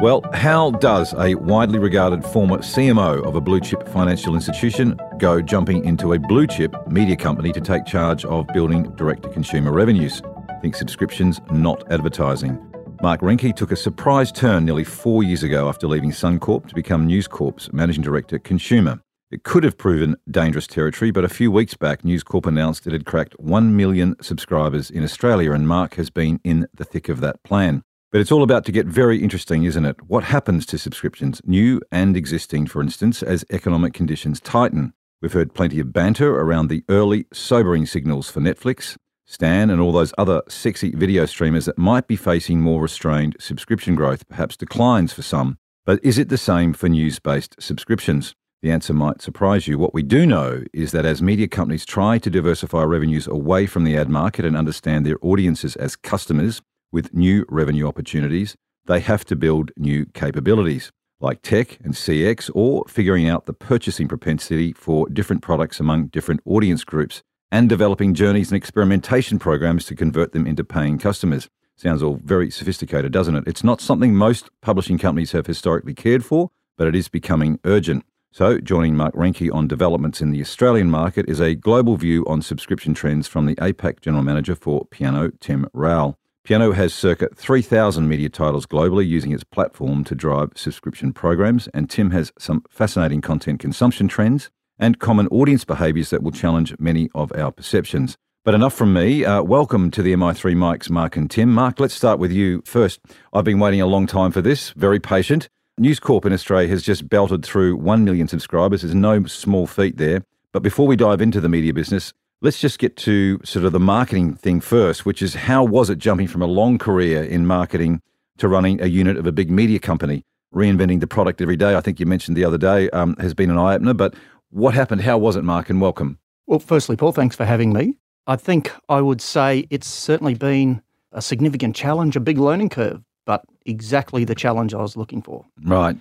Well, how does a widely regarded former CMO of a blue chip financial institution go jumping into a blue chip media company to take charge of building direct to consumer revenues? Think subscriptions, not advertising. Mark Reinke took a surprise turn nearly four years ago after leaving Suncorp to become News Corp's managing director consumer. It could have proven dangerous territory, but a few weeks back, News Corp announced it had cracked 1 million subscribers in Australia, and Mark has been in the thick of that plan. But it's all about to get very interesting, isn't it? What happens to subscriptions, new and existing, for instance, as economic conditions tighten? We've heard plenty of banter around the early, sobering signals for Netflix, Stan, and all those other sexy video streamers that might be facing more restrained subscription growth, perhaps declines for some. But is it the same for news based subscriptions? The answer might surprise you. What we do know is that as media companies try to diversify revenues away from the ad market and understand their audiences as customers, with new revenue opportunities, they have to build new capabilities like tech and CX or figuring out the purchasing propensity for different products among different audience groups and developing journeys and experimentation programs to convert them into paying customers. Sounds all very sophisticated, doesn't it? It's not something most publishing companies have historically cared for, but it is becoming urgent. So, joining Mark Reinke on developments in the Australian market is a global view on subscription trends from the APAC General Manager for Piano, Tim Rowell. Piano has circa 3,000 media titles globally using its platform to drive subscription programs, and Tim has some fascinating content consumption trends and common audience behaviours that will challenge many of our perceptions. But enough from me. Uh, welcome to the MI3 Mics, Mark and Tim. Mark, let's start with you first. I've been waiting a long time for this, very patient. News Corp in Australia has just belted through 1 million subscribers. There's no small feat there. But before we dive into the media business, Let's just get to sort of the marketing thing first, which is how was it jumping from a long career in marketing to running a unit of a big media company, reinventing the product every day? I think you mentioned the other day um, has been an eye opener. But what happened? How was it, Mark? And welcome. Well, firstly, Paul, thanks for having me. I think I would say it's certainly been a significant challenge, a big learning curve, but exactly the challenge I was looking for. Right.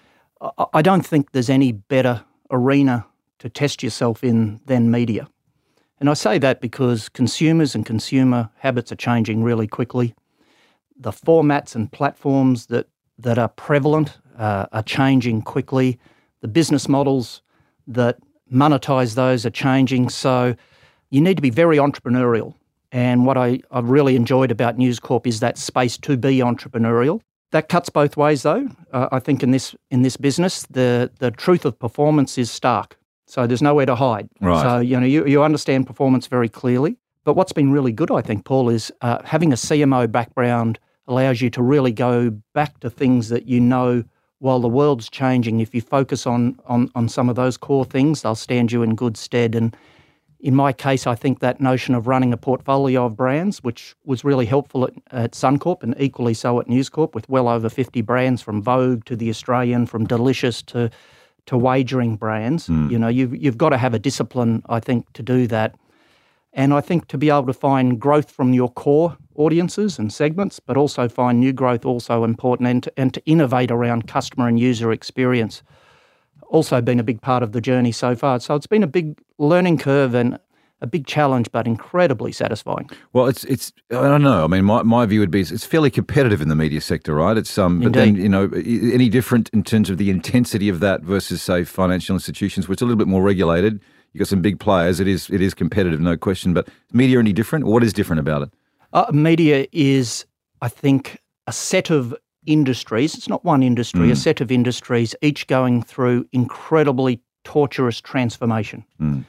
I don't think there's any better arena to test yourself in than media. And I say that because consumers and consumer habits are changing really quickly. The formats and platforms that, that are prevalent uh, are changing quickly. The business models that monetize those are changing. So you need to be very entrepreneurial. And what I, I've really enjoyed about News Corp is that space to be entrepreneurial. That cuts both ways, though. Uh, I think in this in this business, the the truth of performance is stark. So there's nowhere to hide. Right. So you know you, you understand performance very clearly. But what's been really good, I think, Paul, is uh, having a CMO background allows you to really go back to things that you know while the world's changing. If you focus on on on some of those core things, they'll stand you in good stead. And in my case, I think that notion of running a portfolio of brands, which was really helpful at, at Suncorp and equally so at News Corp, with well over 50 brands from Vogue to The Australian, from Delicious to to wagering brands. Mm. You know, you've, you've got to have a discipline, I think, to do that. And I think to be able to find growth from your core audiences and segments, but also find new growth also important and to, and to innovate around customer and user experience also been a big part of the journey so far. So it's been a big learning curve and a big challenge, but incredibly satisfying. Well, it's it's I don't know. I mean, my, my view would be it's, it's fairly competitive in the media sector, right? It's um, but then you know, any different in terms of the intensity of that versus say financial institutions, which it's a little bit more regulated. You have got some big players. It is it is competitive, no question. But media any different? What is different about it? Uh, media is, I think, a set of industries. It's not one industry. Mm. A set of industries, each going through incredibly torturous transformation. Mm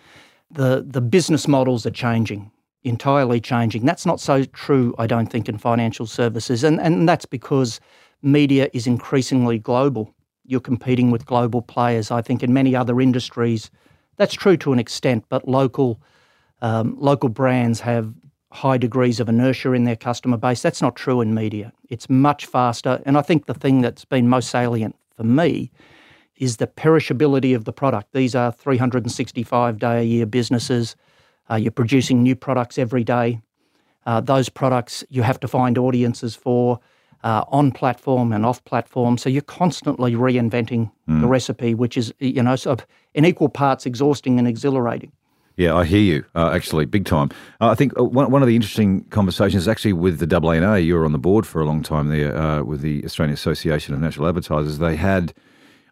the the business models are changing, entirely changing. That's not so true, I don't think, in financial services, and and that's because media is increasingly global. You're competing with global players. I think in many other industries, that's true to an extent, but local um, local brands have high degrees of inertia in their customer base. That's not true in media. It's much faster, and I think the thing that's been most salient for me is the perishability of the product. These are 365 day a year businesses. Uh, you're producing new products every day. Uh, those products you have to find audiences for uh, on platform and off platform. So you're constantly reinventing mm. the recipe, which is you know so in equal parts exhausting and exhilarating. Yeah, I hear you. Uh, actually, big time. Uh, I think uh, one, one of the interesting conversations is actually with the AANA. You were on the board for a long time there uh, with the Australian Association of National Advertisers. They had,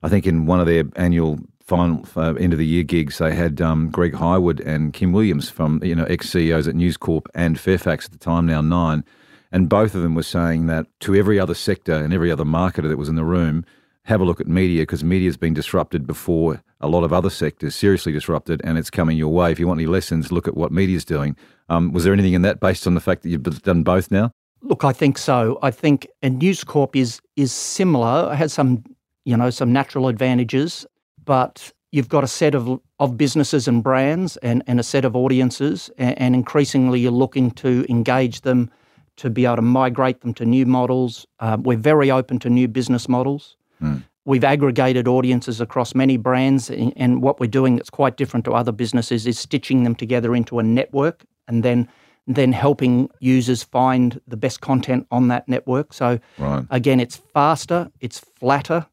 I think, in one of their annual final uh, end of the year gigs, they had um, Greg Hywood and Kim Williams from you know ex CEOs at News Corp and Fairfax at the time, now Nine, and both of them were saying that to every other sector and every other marketer that was in the room, have a look at media because media's been disrupted before a lot of other sectors, seriously disrupted, and it's coming your way. If you want any lessons, look at what media's doing. Um, was there anything in that based on the fact that you've done both now? Look, I think so. I think and News Corp is is similar. It has some, you know, some natural advantages, but you've got a set of of businesses and brands and, and a set of audiences, and, and increasingly you're looking to engage them to be able to migrate them to new models. Uh, we're very open to new business models. Mm. We've aggregated audiences across many brands, and what we're doing that's quite different to other businesses is stitching them together into a network and then then helping users find the best content on that network. So right. again, it's faster, it's flatter,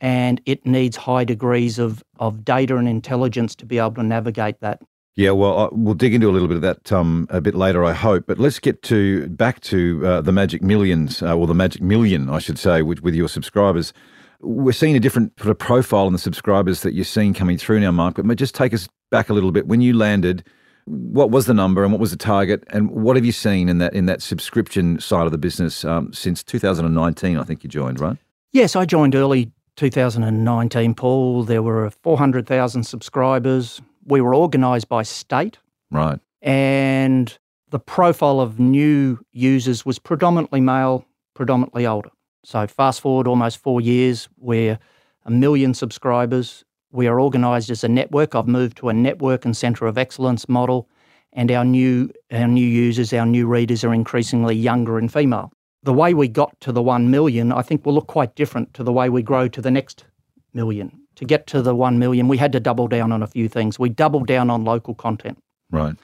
and it needs high degrees of, of data and intelligence to be able to navigate that. Yeah, well, we'll dig into a little bit of that um, a bit later, I hope. But let's get to back to uh, the magic millions, uh, or the magic million, I should say, with, with your subscribers. We're seeing a different sort of profile in the subscribers that you're seeing coming through now, Mark. But just take us back a little bit. When you landed, what was the number and what was the target, and what have you seen in that in that subscription side of the business um, since 2019? I think you joined, right? Yes, I joined early 2019, Paul. There were 400,000 subscribers. We were organised by state, right, and the profile of new users was predominantly male, predominantly older. So fast forward almost four years, we're a million subscribers. We are organised as a network. I've moved to a network and centre of excellence model, and our new our new users, our new readers are increasingly younger and female. The way we got to the one million, I think, will look quite different to the way we grow to the next million. To get to the one million, we had to double down on a few things. We doubled down on local content. Right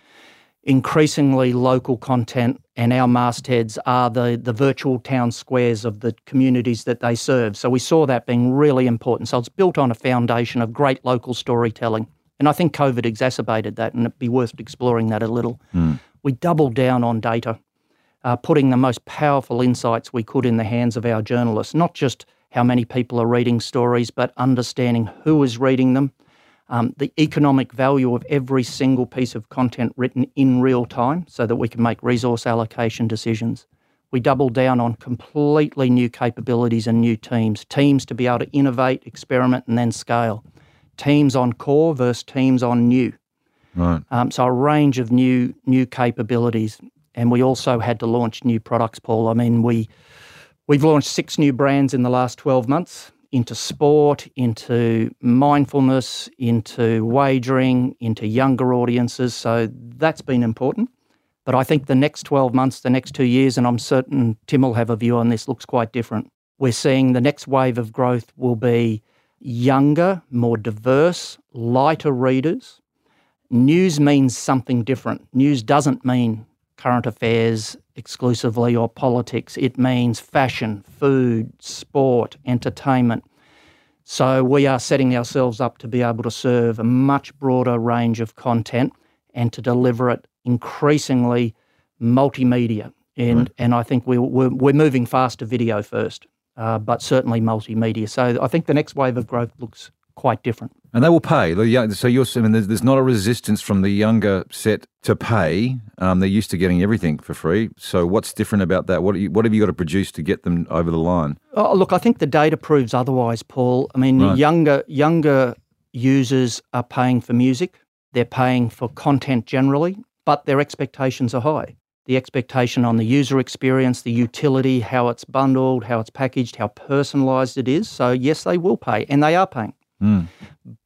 increasingly local content and our mastheads are the, the virtual town squares of the communities that they serve. So we saw that being really important. So it's built on a foundation of great local storytelling. And I think COVID exacerbated that, and it'd be worth exploring that a little. Mm. We doubled down on data, uh, putting the most powerful insights we could in the hands of our journalists, not just how many people are reading stories, but understanding who is reading them, um, the economic value of every single piece of content written in real time so that we can make resource allocation decisions. We doubled down on completely new capabilities and new teams, teams to be able to innovate, experiment, and then scale. Teams on core versus teams on new. Right. Um, so a range of new new capabilities, and we also had to launch new products. Paul, I mean, we we've launched six new brands in the last twelve months into sport, into mindfulness, into wagering, into younger audiences. So that's been important. But I think the next 12 months, the next two years, and I'm certain Tim will have a view on this, looks quite different. We're seeing the next wave of growth will be younger, more diverse, lighter readers. News means something different. News doesn't mean current affairs exclusively or politics. It means fashion, food, sport, entertainment. So we are setting ourselves up to be able to serve a much broader range of content and to deliver it increasingly multimedia. And, right. and I think we, we're, we're moving fast to video first, uh, but certainly multimedia. So I think the next wave of growth looks quite different. And they will pay. So you're saying there's, there's not a resistance from the younger set to pay. Um, they're used to getting everything for free. So what's different about that? What, you, what have you got to produce to get them over the line? Oh, look, I think the data proves otherwise, Paul. I mean, right. younger younger users are paying for music. They're paying for content generally, but their expectations are high. The expectation on the user experience, the utility, how it's bundled, how it's packaged, how personalised it is. So yes, they will pay, and they are paying mm.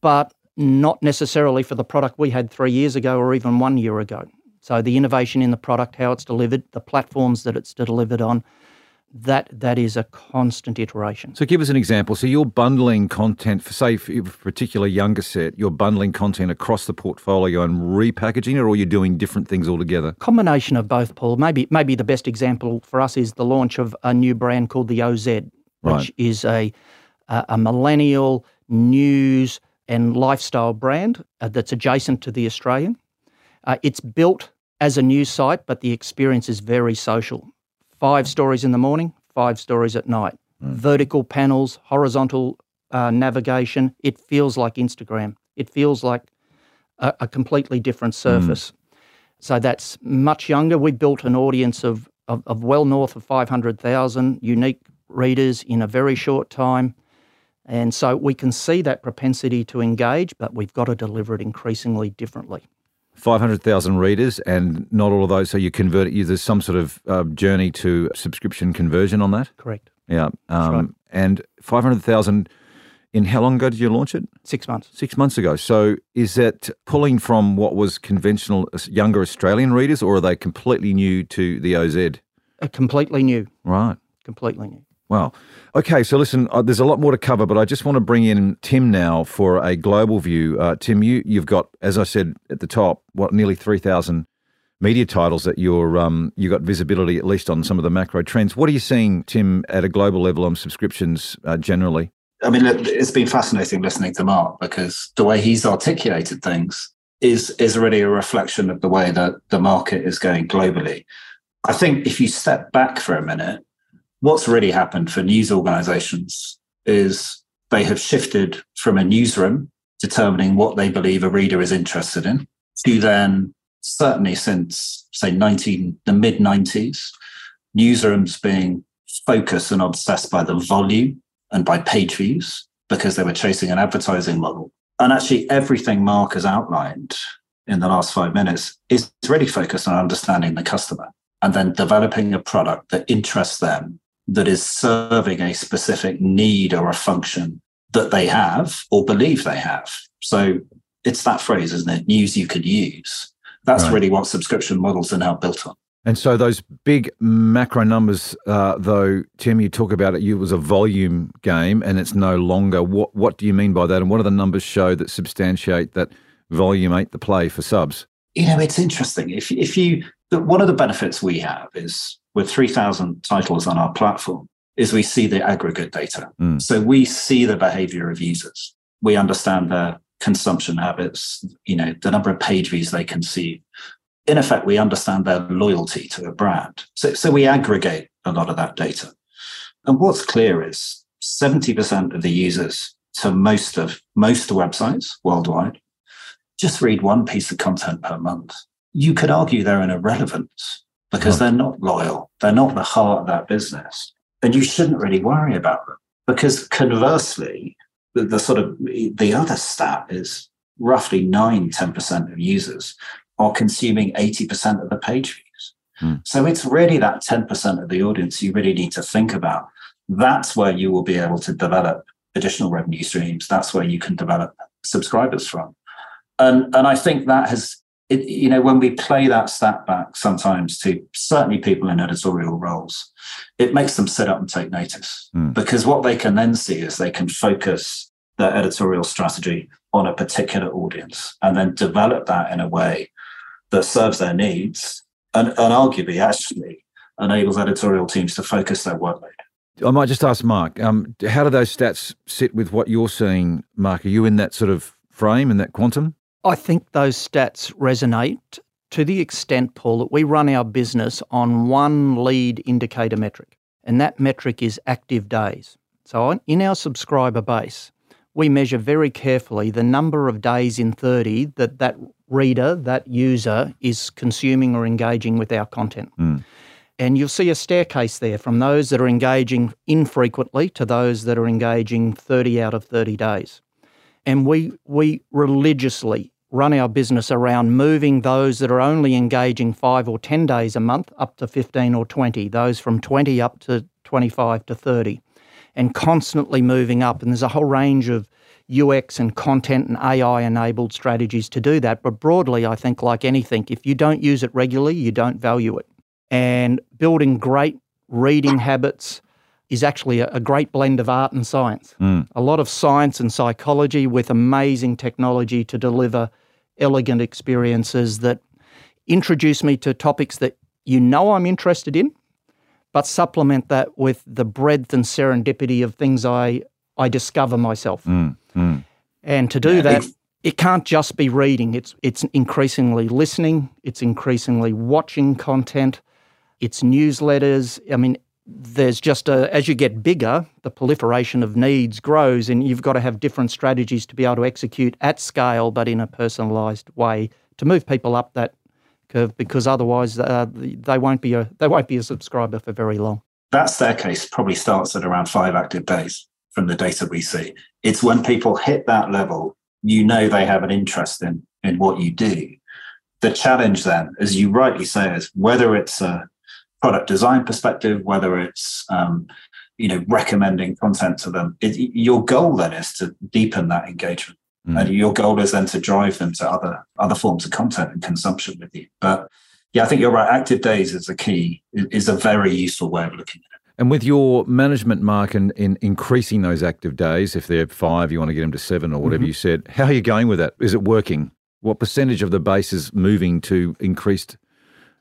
but not necessarily for the product we had three years ago or even one year ago. So the innovation in the product, how it's delivered, the platforms that it's delivered on, that that is a constant iteration. So give us an example. So you're bundling content for say for a particular younger set, you're bundling content across the portfolio and repackaging it or you're doing different things altogether? Combination of both, Paul. Maybe maybe the best example for us is the launch of a new brand called the OZ, which Right. is a a a millennial news and lifestyle brand uh, that's adjacent to the Australian. Uh, it's built as a news site, but the experience is very social. Five stories in the morning, five stories at night. Vertical panels, horizontal uh, navigation. It feels like Instagram. It feels like a, a completely different surface. So that's much younger. We built an audience of, of, of well north of 500,000 unique readers in a very short time. And so we can see that propensity to engage, but we've got to deliver it increasingly differently. 500,000 readers and not all of those. So you convert it, you- there's some sort of uh, journey to subscription conversion on that? Correct. Yeah. Um, right. And 500,000 in how long ago did you launch it? Six months. Six months ago. So is that pulling from what was conventional younger Australian readers or are they completely new to the OZ? Uh, completely new. Right. Completely new. Wow. Okay, so listen, uh, there's a lot more to cover, but I just want to bring in Tim now for a global view. Uh, Tim, you you've got, as I said at the top, what nearly three thousand media titles that you're um, you got visibility at least on some of the macro trends. What are you seeing, Tim, at a global level on subscriptions uh, generally? I mean, it's been fascinating listening to Mark because the way he's articulated things is is really a reflection of the way that the market is going globally. I think if you step back for a minute, what's really happened for news organizations is they have shifted from a newsroom determining what they believe a reader is interested in to then certainly since say 19 the mid 90s newsrooms being focused and obsessed by the volume and by page views because they were chasing an advertising model. And actually, everything Mark has outlined in the last five minutes is really focused on understanding the customer and then developing a product that interests them, that is serving a specific need or a function that they have or believe they have. So it's that phrase, isn't it? News you could use. That's Right. really what subscription models are now built on. And so those big macro numbers, uh, though, Tim, you talk about it. You was a volume game, and it's no longer. What What do you mean by that? And what do the numbers show that substantiate that volume ain't the play for subs? you know, it's interesting. If if you the, one of the benefits we have is with three thousand titles on our platform is we see the aggregate data. Mm. So we see the behavior of users. We understand their consumption habits. You know, the number of page views they consume. In effect, we understand their loyalty to a brand. So so we aggregate a lot of that data. And what's clear is seventy percent of the users to most of most websites worldwide just read one piece of content per month. You could argue they're an irrelevance because they're not loyal. They're not the heart of that business. And you shouldn't really worry about them because conversely, the, the sort of the other stat is roughly 9 10% of users are consuming 80% of the page views. Hmm. So it's really that 10% of the audience you really need to think about. That's where you will be able to develop additional revenue streams. That's where you can develop subscribers from and and I think that has it, you know when we play that stat back sometimes to certainly people in editorial roles, it makes them sit up and take notice Mm. because what they can then see is they can focus their editorial strategy on a particular audience and then develop that in a way that serves their needs and, and arguably actually enables editorial teams to focus their workload. I might just ask Mark, um, how do those stats sit with what you're seeing, Mark? Are you in that sort of frame, in that quantum? I think those stats resonate to the extent, Paul, that we run our business on one lead indicator metric, and that metric is active days. So, in our subscriber base, we measure very carefully the number of days in 30 that that reader, that user, is consuming or engaging with our content. Mm. And you'll see a staircase there from those that are engaging infrequently to those that are engaging 30 out of 30 days and we we religiously run our business around moving those that are only engaging 5 or 10 days a month up to 15 or 20 those from 20 up to 25 to 30 and constantly moving up. And there's a whole range of UX and content and AI enabled strategies to do that. But broadly I think like anything if you don't use it regularly you don't value it. And building great reading habits is actually a, a great blend of art and science. Mm. A lot of science and psychology with amazing technology to deliver elegant experiences that introduce me to topics that you know I'm interested in, but supplement that with the breadth and serendipity of things I, I discover myself. Mm. Mm. And to do Yeah, that, it can't just be reading. It's it's increasingly listening. It's increasingly watching content. It's newsletters. I mean, there's just a as you get bigger, the proliferation of needs grows, and you've got to have different strategies to be able to execute at scale, but in a personalised way to move people up that curve. Because otherwise, uh, they won't be a they won't be a subscriber for very long. that staircase probably starts at around five active days from the data we see. It's when people hit that level, you know they have an interest in in what you do. The challenge then, as you rightly say, is whether it's a product design perspective, whether it's um, you know recommending content to them. It, your goal then is to deepen that engagement, Mm. and your goal is then to drive them to other other forms of content and consumption with you. But yeah, I think you're right. Active days is a key, is a very useful way of looking at it. And with your management, Mark, in, in increasing those active days, if they're five, you want to get them to seven or whatever Mhm. you said, how are you going with that? Is it working? What percentage of the base is moving to increased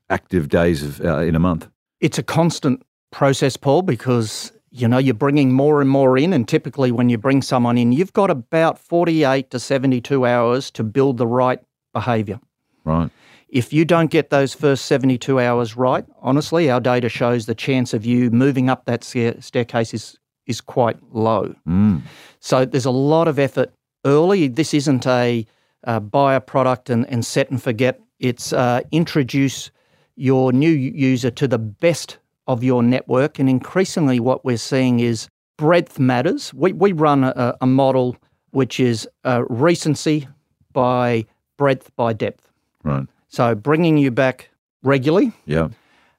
active days of, uh, in a month? It's a constant process, Paul, because you know you're bringing more and more in, and typically when you bring someone in, you've got about 48 to 72 hours to build the right behaviour. Right. If you don't get those first 72 hours right, honestly, our data shows the chance of you moving up that staircase is is quite low. Mm. So there's a lot of effort early. This isn't a uh, buy a product and, and set and forget. It's uh, introduce your new user to the best of your network. And increasingly, what we're seeing is breadth matters. We, we run a, a model which is uh, recency by breadth by depth. Right. So bringing you back regularly, Yeah.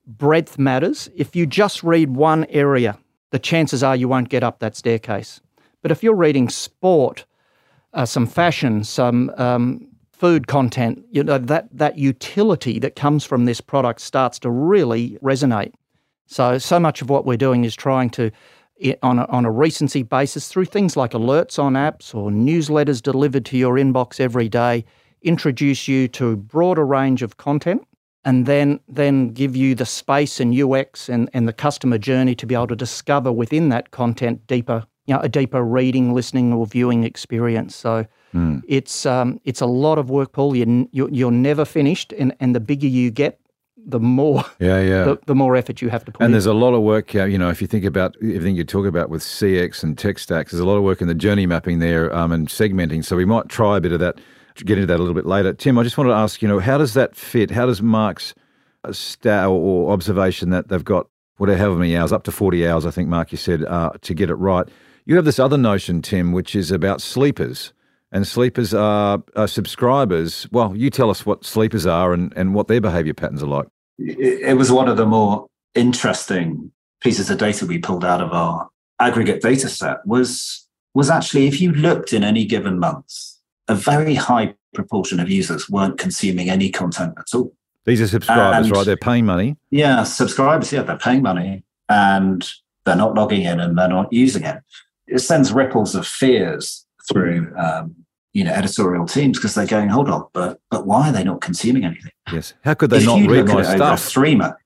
breadth matters. If you just read one area, the chances are you won't get up that staircase. But if you're reading sport, uh, some fashion, some um, food content, you know that that utility that comes from this product starts to really resonate. So so much of what we're doing is trying to, on a, on a recency basis, through things like alerts on apps or newsletters delivered to your inbox every day, introduce you to a broader range of content and then then give you the space and UX and, and the customer journey to be able to discover within that content deeper, you know, a deeper reading, listening, or viewing experience. So Mm. it's um, it's a lot of work, Paul. You're, you're, you're never finished, and, and the bigger you get, the more Yeah. Yeah. the, the more effort you have to put And in. there's a lot of work, you know, if you think about everything you talk about with CX and tech stacks, there's a lot of work in the journey mapping there um, and segmenting. So we might try a bit of that, get into that a little bit later. Tim, I just wanted to ask, you know, how does that fit? How does Mark's uh, stat or observation that they've got whatever however many hours, up to 40 hours, I think, Mark, you said, uh, to get it right. You have this other notion, Tim, which is about sleepers. And sleepers are, are subscribers. Well, you tell us what sleepers are and, and what their behavior patterns are like. it, it was one of the more interesting pieces of data we pulled out of our aggregate data set was was actually if you looked in any given month a very high proportion of users weren't consuming any content at all These are subscribers, And- right? They're paying money. yeah subscribers yeah they're paying money and they're not logging in and they're not using it it sends ripples of fears through um, you know editorial teams because they're going hold on but but why are they not consuming anything? Yes. How could they if not you read look my at it over a stuff? three month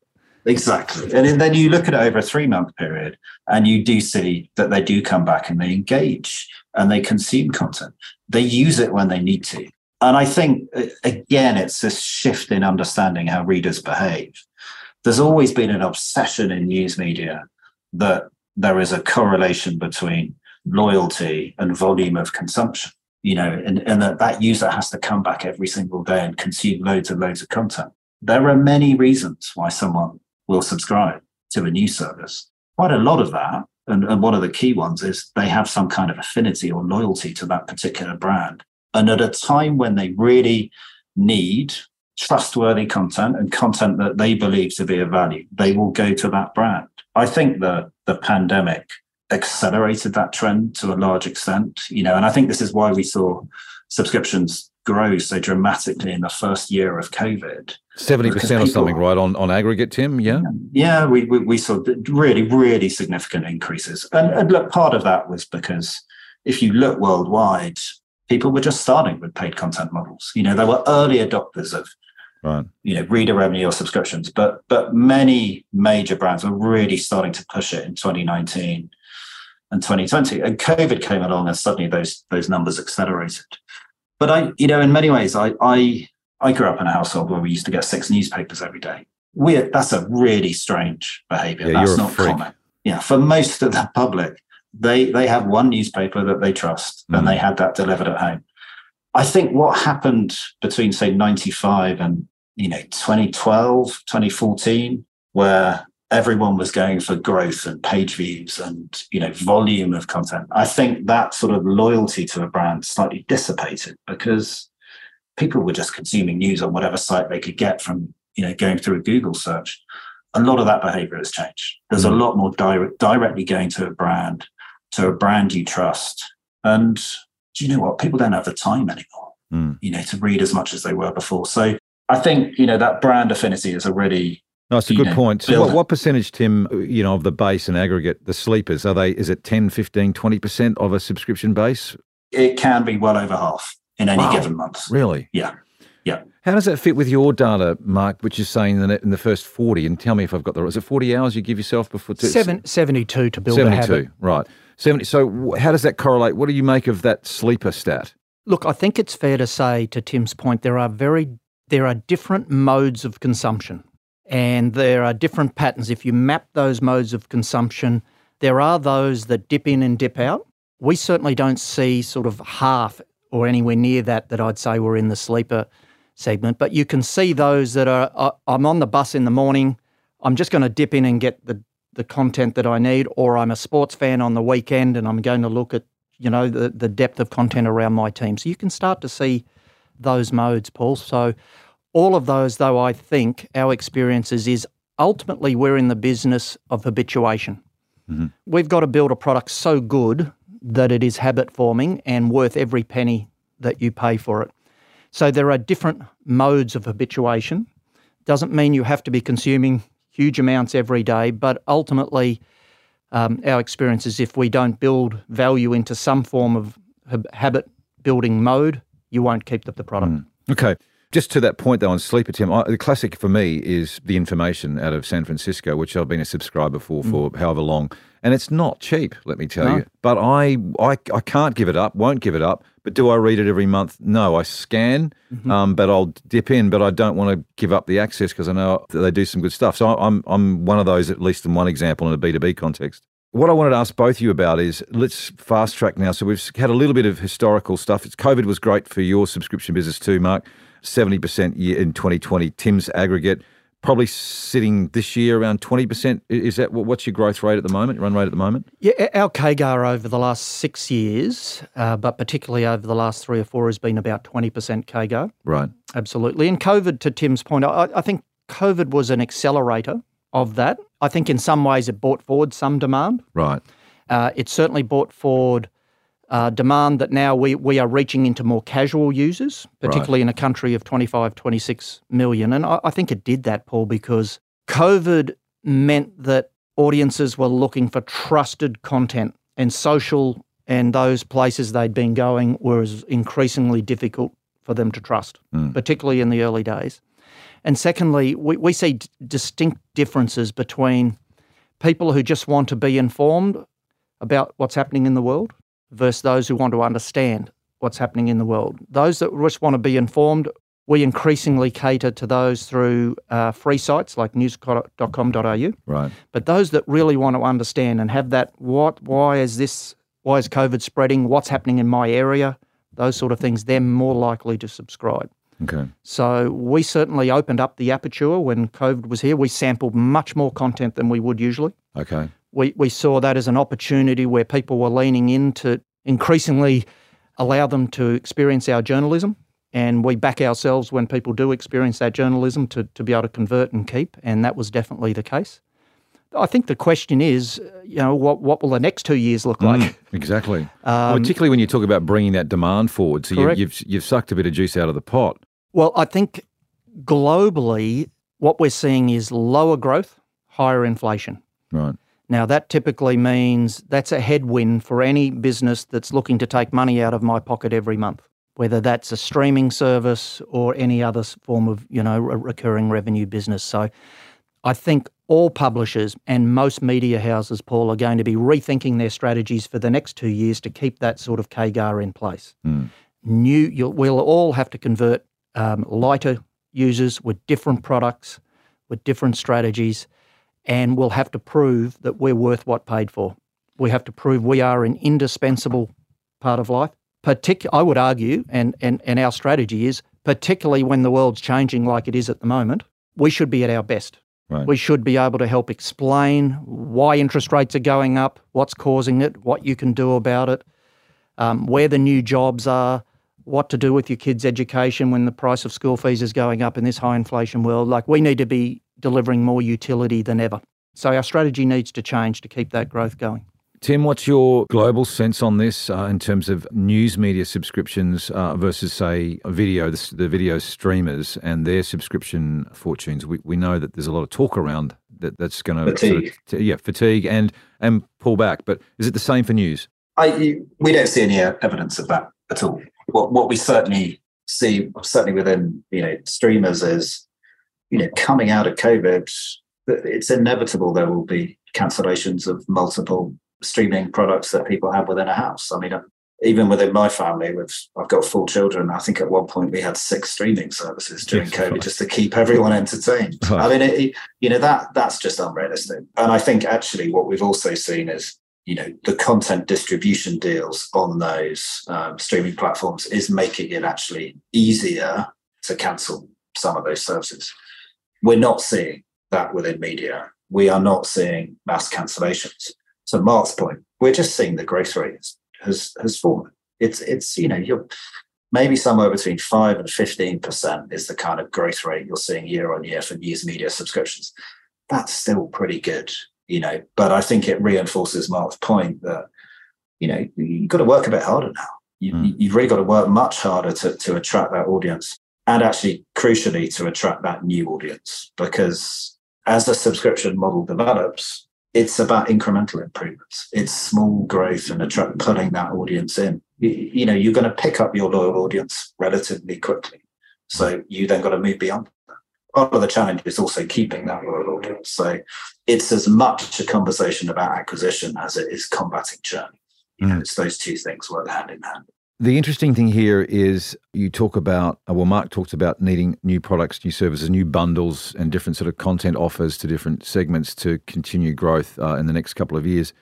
exactly. And then you look at it over a three month period and you do see that they do come back and they engage and they consume content. They use it when they need to. And i think again it's this shift in understanding how readers behave. There's always been an obsession in news media that there is a correlation between loyalty and volume of consumption you know and, and that that user has to come back every single day and consume loads and loads of content there are many reasons why someone will subscribe to a news service. Quite a lot of that, and, and one of the key ones is they have some kind of affinity or loyalty to that particular brand. And at a time when they really need trustworthy content and content that they believe to be of value, they will go to that brand. I think that the pandemic accelerated that trend to a large extent, you know, and I think this is why we saw subscriptions grow so dramatically in the first year of COVID. 70% or something, right, on, on aggregate, Tim? Yeah. Yeah, we, we, we saw really, really significant increases. And, and look, part of that was because if you look worldwide, people were just starting with paid content models. You know, there were early adopters of right. you know, reader revenue or subscriptions, but but many major brands were really starting to push it in 2019 and 2020. And COVID came along and suddenly those those numbers accelerated. But I, you know, in many ways, I I I grew up in a household where we used to get six newspapers every day. We that's a really strange behavior. Yeah, that's not common. Yeah, for most of the public, they they have one newspaper that they trust mm. and they had that delivered at home. I think what happened between say 95 and you know 2012, 2014, where everyone was going for growth and page views and you know volume of content. I think that sort of loyalty to a brand slightly dissipated because people were just consuming news on whatever site they could get from you know going through a google search. A lot of that behavior has changed. There's a lot more direct, directly going to a brand to a brand you trust. And do you know what? People don't have the time anymore mm. you know to read as much as they were before. So i think you know that brand affinity is a really no, it's a good know, point. So what, what, percentage, Tim, uh, you know, of the base and aggregate, the sleepers, are they, is it 10, 15, 20% of a subscription base? It can be well over half in any wow. given month. Really? Yeah. Yeah. How does that fit with your data, Mark, which is saying that in the first 40, and tell me if I've got the right, is it 40 hours you give yourself before? To, Seven, 72 to build 72, a habit. right. 70. So how does that correlate? What do you make of that sleeper stat? Look, I think it's fair to say, to Tim's point, there are very, there are different modes of consumption and there are different patterns. If you map those modes of consumption, there are those that dip in and dip out. We certainly don't see sort of half or anywhere near that that I'd say we're in the sleeper segment, but you can see those that are uh, I'm on the bus in the morning, I'm just going to dip in and get the the content that I need, or I'm a sports fan on the weekend and I'm going to look at you know the the depth of content around my team. So you can start to see those modes, Paul. So all of those, though, I think our experiences is ultimately we're in the business of habituation. Mm-hmm. We've got to build a product so good that it is habit forming and worth every penny that you pay for it. So there are different modes of habituation. Doesn't mean you have to be consuming huge amounts every day, but ultimately, um, our experience is if we don't build value into some form of habit building mode, you won't keep the, the product. Mm. Okay. Just to that point, though, on Sleeper Tim, I, the classic for me is the information out of San Francisco, which I've been a subscriber for for mm. however long, and it's not cheap, let me tell no. you. But I, I, I can't give it up, won't give it up. But do I read it every month? No, I scan, mm-hmm. um, but I'll dip in. But I don't want to give up the access because I know they do some good stuff. So I'm, I'm one of those, at least in one example, in a B2B context. What I wanted to ask both of you about is let's fast track now. So we've had a little bit of historical stuff. It's COVID was great for your subscription business too, Mark. 70% year in 2020. Tim's aggregate probably sitting this year around 20%. Is that what's your growth rate at the moment, run rate at the moment? Yeah, our CAGR over the last six years, uh, but particularly over the last three or four, has been about 20% CAGR. Right. Absolutely. And COVID, to Tim's point, I, I think COVID was an accelerator of that. I think in some ways it brought forward some demand. Right. Uh, it certainly brought forward uh, demand that now we, we are reaching into more casual users, particularly right. in a country of 25, 26 million. And I, I think it did that, Paul, because COVID meant that audiences were looking for trusted content and social and those places they'd been going was increasingly difficult for them to trust, mm. particularly in the early days. And secondly, we, we see d- distinct differences between people who just want to be informed about what's happening in the world versus those who want to understand what's happening in the world. Those that just want to be informed, we increasingly cater to those through uh, free sites like news.com.au. Right. But those that really want to understand and have that, what, why is this, why is COVID spreading? What's happening in my area? Those sort of things, they're more likely to subscribe. Okay. So we certainly opened up the aperture when COVID was here. We sampled much more content than we would usually. Okay we, we saw that as an opportunity where people were leaning in to increasingly allow them to experience our journalism. And we back ourselves when people do experience that journalism to, to be able to convert and keep. And that was definitely the case. I think the question is, you know, what what will the next two years look like? Mm, exactly. Um, well, particularly when you talk about bringing that demand forward. So you, you've you've sucked a bit of juice out of the pot. Well, I think globally, what we're seeing is lower growth, higher inflation. Right. Now, that typically means that's a headwind for any business that's looking to take money out of my pocket every month, whether that's a streaming service or any other form of, you know, recurring revenue business. So I think all publishers and most media houses, Paul, are going to be rethinking their strategies for the next two years to keep that sort of CAGR in place. Mm. New, we'll all have to convert um, lighter users with different products, with different strategies, and we'll have to prove that we're worth what paid for. We have to prove we are an indispensable part of life. Partic- I would argue, and, and, and our strategy is, particularly when the world's changing like it is at the moment, we should be at our best. Right. We should be able to help explain why interest rates are going up, what's causing it, what you can do about it, um, where the new jobs are, what to do with your kids' education when the price of school fees is going up in this high inflation world. Like, we need to be delivering more utility than ever. So, our strategy needs to change to keep that growth going. Tim, what's your global sense on this uh, in terms of news media subscriptions uh, versus, say, video, the, the, video streamers and their subscription fortunes? We, we know that there's a lot of talk around that that's going to fatigue. Sort of, yeah, fatigue and and pull back. But is it the same for news? I, we don't see any evidence of that at all. What what we certainly see, certainly within you know streamers, is you know coming out of COVID, it's inevitable there will be cancellations of multiple streaming products that people have within a house. I mean, even within my family, with I've got four children. I think at one point we had six streaming services during COVID just to keep everyone entertained. I mean, it, you know that that's just unrealistic. And I think actually what we've also seen is you know the content distribution deals on those um, streaming platforms is making it actually easier to cancel some of those services. We're not seeing that within media. We are not seeing mass cancellations to Mark's point, we're just seeing the growth rate has has fallen. It's it's you know you're maybe somewhere between five and fifteen percent is the kind of growth rate you're seeing year on year for news media subscriptions. That's still pretty good, you know. But I think it reinforces Mark's point that you know you've got to work a bit harder now. You, mm. You've really got to work much harder to to attract that audience, and actually crucially to attract that new audience because as the subscription model develops, it's about incremental improvements. It's small growth and attract, pulling that audience in. You, you, know, you're going to pick up your loyal audience relatively quickly. So you then got to move beyond that. Part of the challenge is also keeping that loyal audience. So it's as much a conversation about acquisition as it is combating churn. You know, mm. it's those two things work hand in hand. The interesting thing here is you talk about, uh, well, Mark talks about needing new products, new services, new bundles, and different sort of content offers to different segments to continue growth uh, in the next couple of years.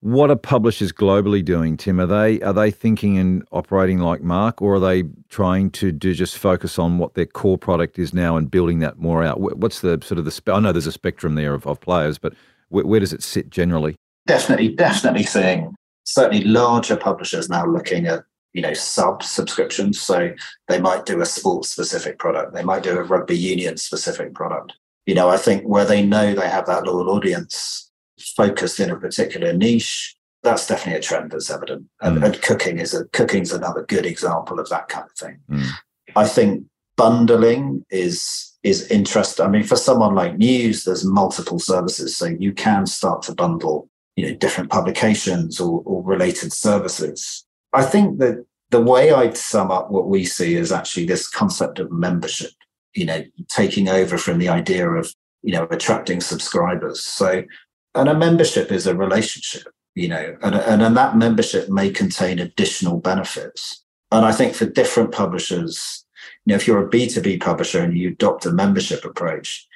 What are publishers globally doing, Tim? Are they are they thinking and operating like Mark, or are they trying to do just focus on what their core product is now and building that more out? What's the sort of the? Spe- I know there's a spectrum there of, of players, but where, where does it sit generally? Definitely, definitely seeing certainly larger publishers now looking at you know sub subscriptions so they might do a sports specific product. They might do a rugby union specific product. You know i think where they know they have that loyal audience focused in a particular niche that's definitely a trend that's evident. And, mm. and cooking is a cooking's another good example of that kind of thing. Mm. i think bundling is is interesting i mean for someone like news there's multiple services. So you can start to bundle you know different publications or, or related services I think that the way I'd sum up what we see is actually this concept of membership, you know, taking over from the idea of, you know, attracting subscribers. So, and a membership is a relationship, you know, and, and, and that membership may contain additional benefits. And I think for different publishers, you know, if you're a B2B publisher and you adopt a membership approach,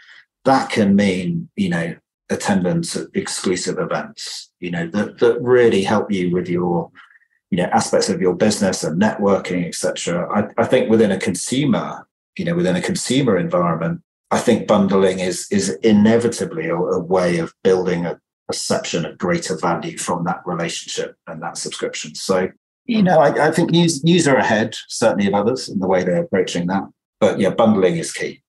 that can mean, you know, attendance at exclusive events, you know, that, that really help you with your you know aspects of your business and networking etc I, I think within a consumer you know within a consumer environment i think bundling is is inevitably a, a way of building a perception of greater value from that relationship and that subscription. So you know i, I think news, news are ahead certainly of others in the way they're approaching that. But yeah bundling is key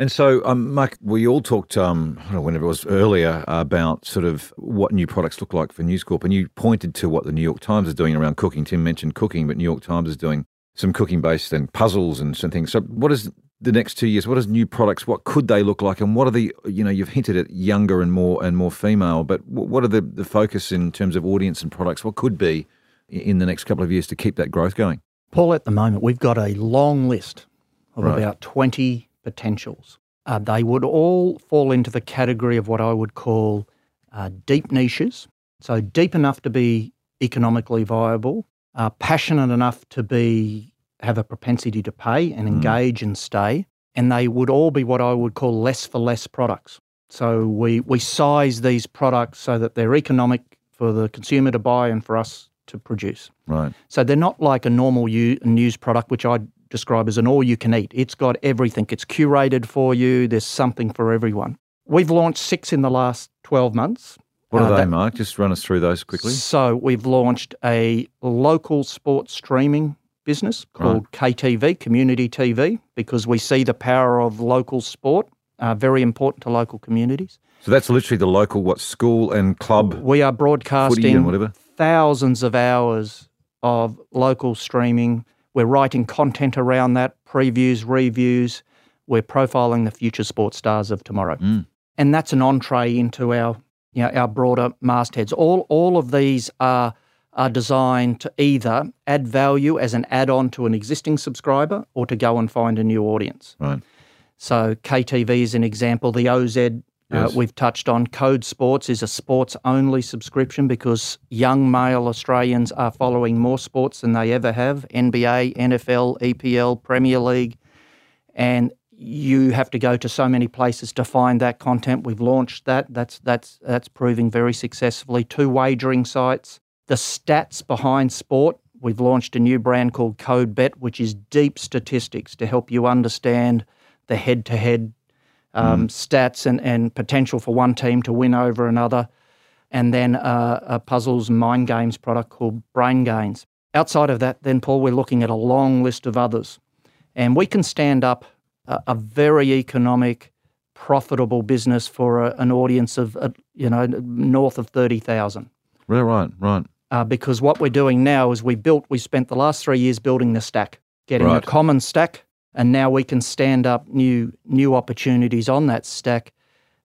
And so, um, Mark, we all talked, um, I don't know, whenever it was earlier, about sort of what new products look like for News Corp. And you pointed to what the New York Times is doing around cooking. Tim mentioned cooking, but New York Times is doing some cooking based and puzzles and some things. So, what is the next two years? What is new products? What could they look like? And what are the, you know, you've hinted at younger and more and more female, but what are the, the focus in terms of audience and products? What could be in the next couple of years to keep that growth going? Paul, at the moment, we've got a long list of right. about 20 potentials. Uh, they would all fall into the category of what I would call uh, deep niches. So, deep enough to be economically viable, uh, passionate enough to be have a propensity to pay and mm. engage mm. and stay. And they would all be what I would call less for less products. So we, we size these products so that they're economic for the consumer to buy and for us to produce. Right. So they're not like a normal news product, which I describe as an all you can eat. It's got everything, it's curated for you, there's something for everyone. We've launched six in the last 12 months. What are uh, they, Mark? Just run us through those quickly. So we've launched a local sports streaming business called right. KTV, Community TV, because we see the power of local sport, uh, very important to local communities. So that's literally the local what school and club. We are broadcasting thousands of hours of local streaming. We're writing content around that, previews, reviews. We're profiling the future sports stars of tomorrow. Mm. And that's an entree into our you know, our broader mastheads. All all of these are are designed to either add value as an add-on to an existing subscriber or to go and find a new audience. Right. So KTV is an example. The OZ yes. uh, we've touched on. Code Sports is a sports-only subscription because young male Australians are following more sports than they ever have: NBA, NFL, EPL, Premier League, and you have to go to so many places to find that content. We've launched that. That's that's that's proving very successfully. Two wagering sites the stats behind sport. We've launched a new brand called Code Bet, which is deep statistics to help you understand the head to head stats and, and potential for one team to win over another. And then uh, a puzzles mind games product called Brain Gains. Outside of that, then, Paul, we're looking at a long list of others. And we can stand up a, a very economic, profitable business for a, an audience of, uh, you know, north of 30,000. Right, right, right uh, because what we're doing now is we built, we spent the last three years building the stack, getting right. a common stack, and now we can stand up new new opportunities on that stack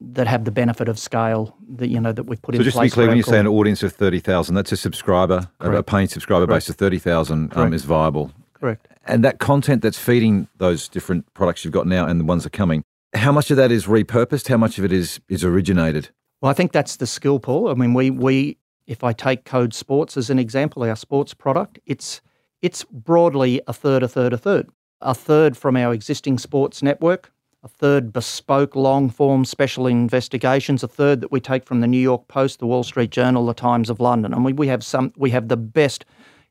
that have the benefit of scale that you know that we've put so in place. So just to be clear, when you say an audience of thirty thousand, that's a subscriber, Correct. a paying subscriber Correct. base of thirty thousand um, is viable. Correct. And that content that's feeding those different products you've got now and the ones that are coming, how much of that is repurposed? How much of it is is originated? Well, I think that's the skill, Paul. I mean, we we if I take Code Sports as an example, our sports product, it's it's broadly a third, a third, a third. A third from our existing sports network, a third bespoke long form special investigations, a third that we take from the New York Post, the Wall Street Journal, the Times of London. And we, we have some we have the best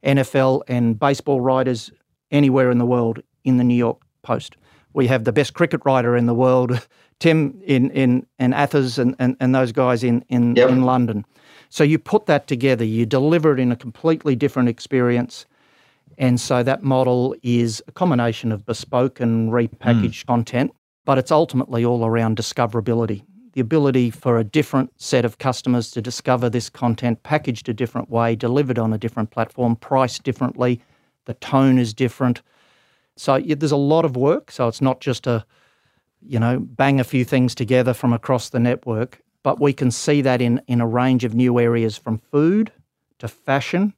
NFL and baseball writers anywhere in the world in the New York Post. We have the best cricket writer in the world, Tim in in, in Athens and, and, and those guys in in, yep. in London. So you put that together, you deliver it in a completely different experience. And so that model is a combination of bespoke and repackaged mm. content, but it's ultimately all around discoverability. The ability for a different set of customers to discover this content packaged a different way, delivered on a different platform, priced differently, the tone is different. So yeah, there's a lot of work. So it's not just a, you know, bang a few things together from across the network. But we can see that in, in a range of new areas from food to fashion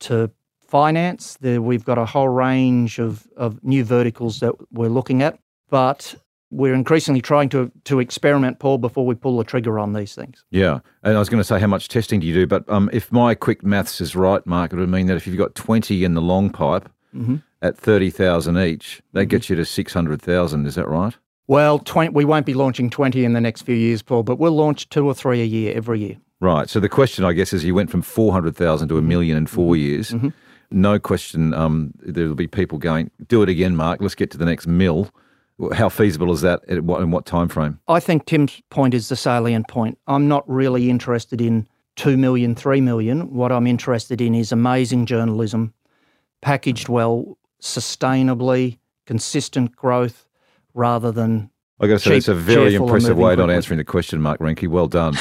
to finance. There, we've got a whole range of, of new verticals that we're looking at. But we're increasingly trying to to experiment, Paul, before we pull the trigger on these things. Yeah, and I was going to say, how much testing do you do? But um, if my quick maths is right, Mark, it would mean that if you've got twenty in the long pipe mm-hmm. at thirty thousand each, that mm-hmm. gets you to six hundred thousand. Is that right? Well, 20, we won't be launching 20 in the next few years, Paul, but we'll launch two or three a year every year. Right. So the question, I guess, is you went from 400,000 to a million in 4 mm-hmm. years. Mm-hmm. No question um, there'll be people going, do it again, Mark. Let's get to the next mill. How feasible is that in what, in what time frame? I think Tim's point is the salient point. I'm not really interested in 2 million, 3 million. What I'm interested in is amazing journalism, packaged well, sustainably, consistent growth, rather than I got to say, it's a very impressive way of not answering the question, Mark Reinke. Well done.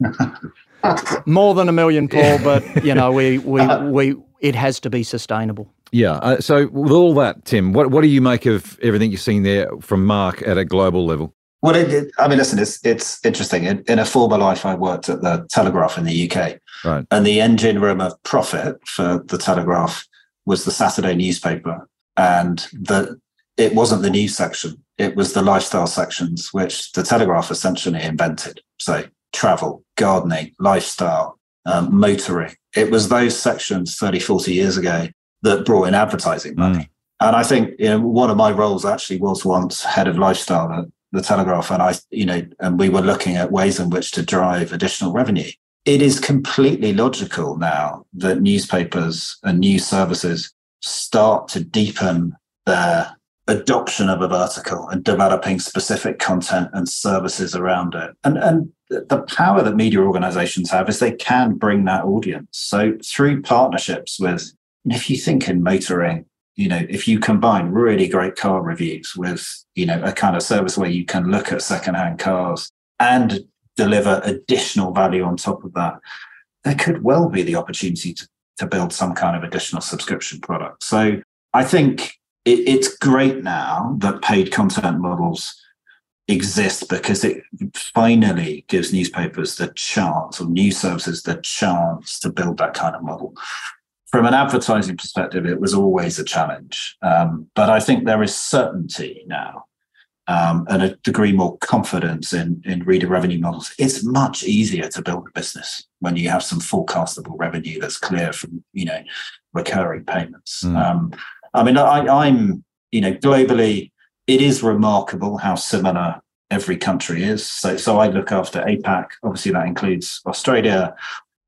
More than a million, Paul, but you know, we we we it has to be sustainable. Yeah. Uh, so with all that, Tim, what what do you make of everything you've seen there from Mark at a global level? Well, it, it, I mean, listen, it's it's interesting. In, in, a former life, I worked at the Telegraph in the UK, right? And the engine room of profit for the Telegraph was the Saturday newspaper, and the it wasn't the news section; it was the lifestyle sections, which the Telegraph essentially invented. So travel, gardening, lifestyle, um, motoring. It was those sections 30, 40 years ago that brought in advertising money. Mm. And I think you know, one of my roles actually was once head of lifestyle at the Telegraph, and I, you know, and we were looking at ways in which to drive additional revenue. It is completely logical now that newspapers and news services start to deepen their adoption of a vertical and developing specific content and services around it. And, and the power that media organizations have is they can bring that audience. So through partnerships with, if you think in motoring, you know, if you combine really great car reviews with, you know, a kind of service where you can look at secondhand cars and deliver additional value on top of that, there could well be the opportunity to, to build some kind of additional subscription product. So I think it, it's great now that paid content models exist because it finally gives newspapers the chance or news services the chance to build that kind of model. From an advertising perspective, it was always a challenge. Um, but I think there is certainty now um, and a degree more confidence in, in reader revenue models. It's much easier to build a business when you have some forecastable revenue that's clear from, you know, recurring payments. Mm. Um, I mean, I, I'm, you know, globally, it is remarkable how similar every country is. So, so I look after APAC. Obviously, that includes Australia,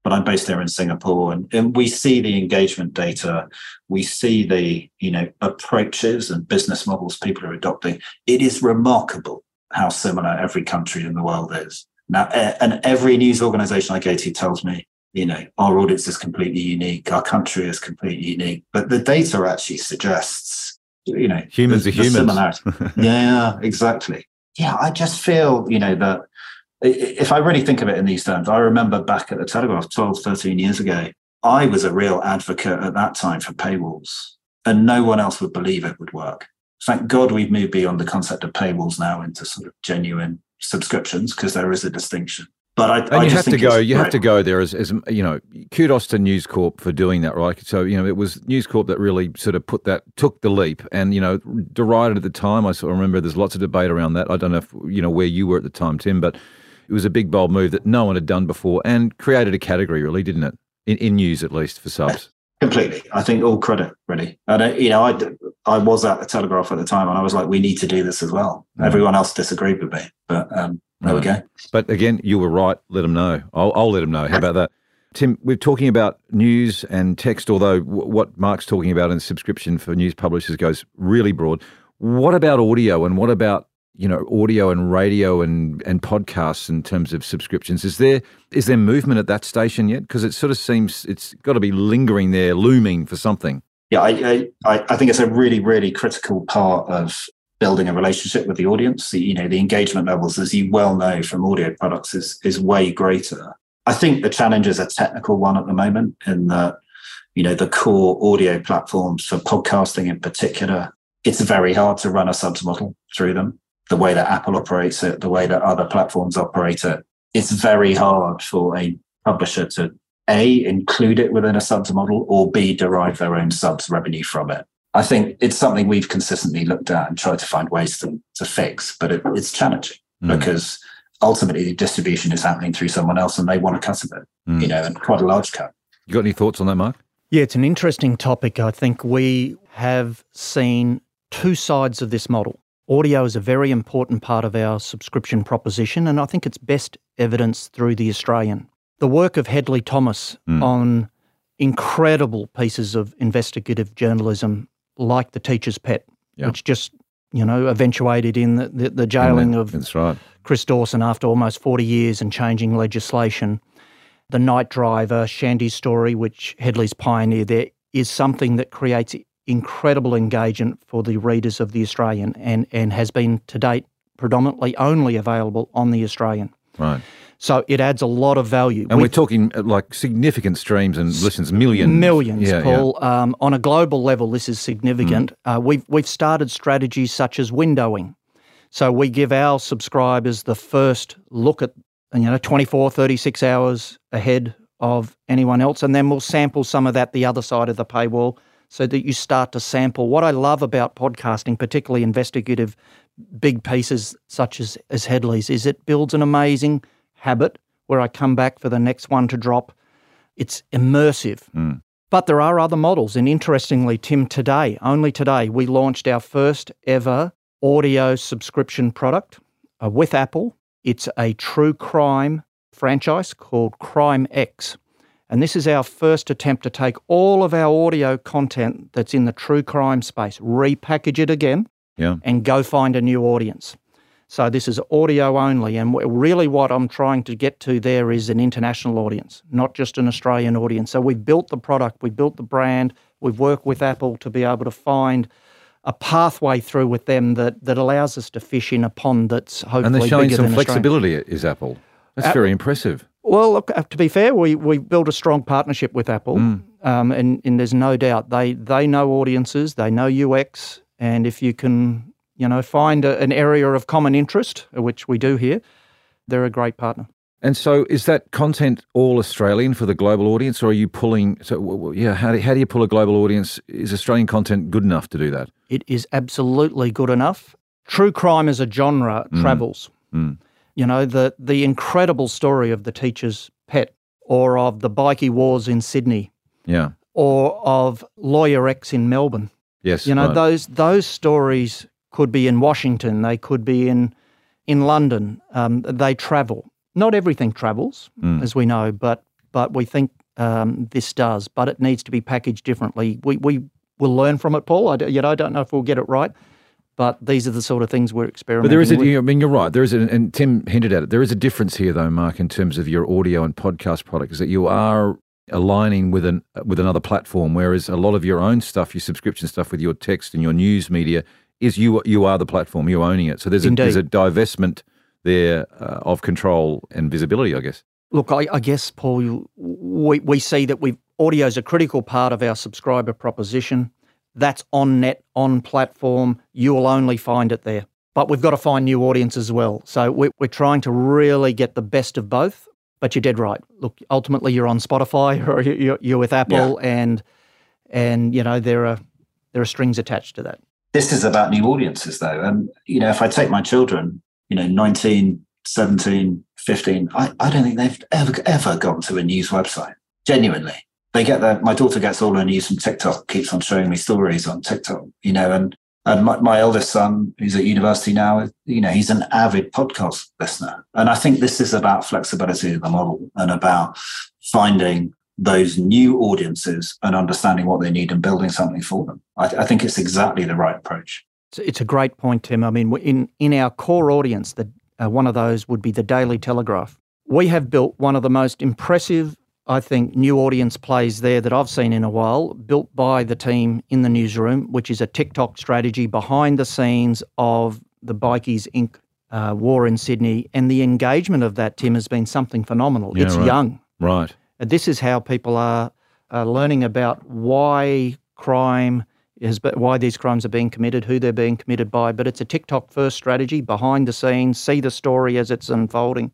but I'm based there in Singapore, and, and we see the engagement data. We see the you know approaches and business models people are adopting. It is remarkable how similar every country in the world is. Now, and every news organization I go to tells me you know, our audience is completely unique, our country is completely unique, but the data actually suggests, you know, humans the, are humans. yeah, exactly. Yeah, I just feel, you know, that if I really think of it in these terms, I remember back at the Telegraph 12, 13 years ago, I was a real advocate at that time for paywalls, and no one else would believe it would work. Thank God we've moved beyond the concept of paywalls now into sort of genuine subscriptions because there is a distinction. But I, and I you have to go. You right. have to go there as, as you know. Kudos to News Corp for doing that, right? So you know, it was News Corp that really sort of put that, took the leap, and you know, derided at the time. I sort of remember there's lots of debate around that. I don't know if you know where you were at the time, Tim, but it was a big bold move that no one had done before and created a category, really, didn't it? In, in news, at least for subs. Completely. I think all credit, really. And, you know, I, I was at the Telegraph at the time and I was like, we need to do this as well. Mm. Everyone else disagreed with me. But um, there we um, go. But again, you were right. Let them know. I'll, I'll let them know. How about that? Tim, we're talking about news and text, although what Mark's talking about in subscription for news publishers goes really broad. What about audio and what about you know audio and radio and and podcasts in terms of subscriptions? Is there is there movement at that station yet? Because it sort of seems it's got to be lingering there, looming for something. Yeah, I, I I think it's a really really critical part of building a relationship with the audience. The, you know, the engagement levels, as you well know from audio products, is is way greater. I think the challenge is a technical one at the moment in that, you know, the core audio platforms for podcasting in particular, it's very hard to run a subs model through them. The way that Apple operates it, the way that other platforms operate it, it's very hard for a publisher to a include it within a subs model or b derive their own subs revenue from it I think it's something we've consistently looked at and tried to find ways to, to fix, but it, it's challenging mm. because ultimately the distribution is happening through someone else and they want a cut of it, mm. you know, and quite a large cut. You got any thoughts on that, Mark? Yeah, it's an interesting topic. I think we have seen two sides of this model. Audio is a very important part of our subscription proposition, and I think it's best evidenced through The Australian. The work of Hedley Thomas mm. on incredible pieces of investigative journalism like the teacher's pet, yeah. which just you know eventuated in the, the, the jailing of right. Chris Dawson after almost 40 years and changing legislation. The night driver, Shandee's story, which Hedley's pioneered there, is something that creates incredible engagement for the readers of The Australian and, and has been to date predominantly only available on the Australian. Right. So it adds a lot of value. And we, are talking uh, like significant streams and listens, millions. Millions, yeah, Paul. Yeah. Um, on a global level, this is significant. Mm. Uh, we've, we've started strategies such as windowing. So we give our subscribers the first look at, you know, 24, 36 hours ahead of anyone else. And then we'll sample some of that the other side of the paywall so that you start to sample. What I love about podcasting, particularly investigative big pieces such as, as Hedley's, is it builds an amazing – habit where I come back for the next one to drop. It's immersive. Mm. But there are other models. And interestingly, Tim, today, only today, we launched our first ever audio subscription product uh, with Apple. It's a true crime franchise called Crime X. And this is our first attempt to take all of our audio content that's in the true crime space, repackage it again, yeah. and go find a new audience. So this is audio only. And really, what I'm trying to get to there is an international audience, not just an Australian audience. So we've built the product, we've built the brand, we've worked with Apple to be able to find a pathway through with them that, that allows us to fish in a pond that's hopefully And they're showing some flexibility, is Apple. That's very impressive. Well, look, uh, to be fair, we, we built a strong partnership with Apple, mm. um, and, and there's no doubt they, they know audiences, they know UX, and if you can you know, find a, an area of common interest, which we do here, they're a great partner. And so, is that content all Australian for the global audience, or are you pulling? So, yeah, how do, how do you pull a global audience? Is Australian content good enough to do that? It is absolutely good enough. True crime as a genre mm. travels. Mm. You know, the the incredible story of the teacher's pet, or of the bikie wars in Sydney, yeah, or of Lawyer X in Melbourne. Yes, you know right. those those stories could be in Washington, they could be in in London. Um, they travel. Not everything travels, mm. as we know, but but we think um, this does. But it needs to be packaged differently. We we will learn from it, Paul. I, you know, I don't know if we'll get it right, but these are the sort of things we're experimenting. But there is a, with. I mean, you're right. There is, a, and Tim hinted at it. There is a difference here, though, Mark, in terms of your audio and podcast product, is that you are aligning with an with another platform, whereas a lot of your own stuff, your subscription stuff with your text and your news media, is you you are the platform, you're owning it. So there's a, there's a divestment there uh, of control and visibility, I guess. Look, I, I guess, Paul, we, we see that we audio is a critical part of our subscriber proposition. That's on net, on platform. You will only find it there. But we've got to find new audience as well. So we're, we're trying to really get the best of both. But you're dead right. Look, ultimately, you're on Spotify or you're, you're with Apple, yeah. and and you know there are there are strings attached to that this is about new audiences though. And you know if i take my children you know 19 17 15 i, I don't think they've ever ever gone to a news website genuinely. They get their my daughter gets all her news from tiktok keeps on showing me stories on tiktok you know and and my, my eldest son who's at university now you know he's an avid podcast listener. And i think this is about flexibility of the model and about finding those new audiences and understanding what they need and building something for them. I, I think it's exactly the right approach. It's a great point, Tim. I mean, in in our core audience, the uh, one of those would be the Daily Telegraph. We have built one of the most impressive, I think, new audience plays there that I've seen in a while, built by the team in the newsroom, which is a TikTok strategy behind the scenes of the Bikies Inc. Uh, war in Sydney, and the engagement of that, Tim, has been something phenomenal. Yeah, it's right. young, right? This is how people are, learning about why crime is, why these crimes are being committed, who they're being committed by. But it's a TikTok first strategy, behind the scenes, see the story as it's unfolding.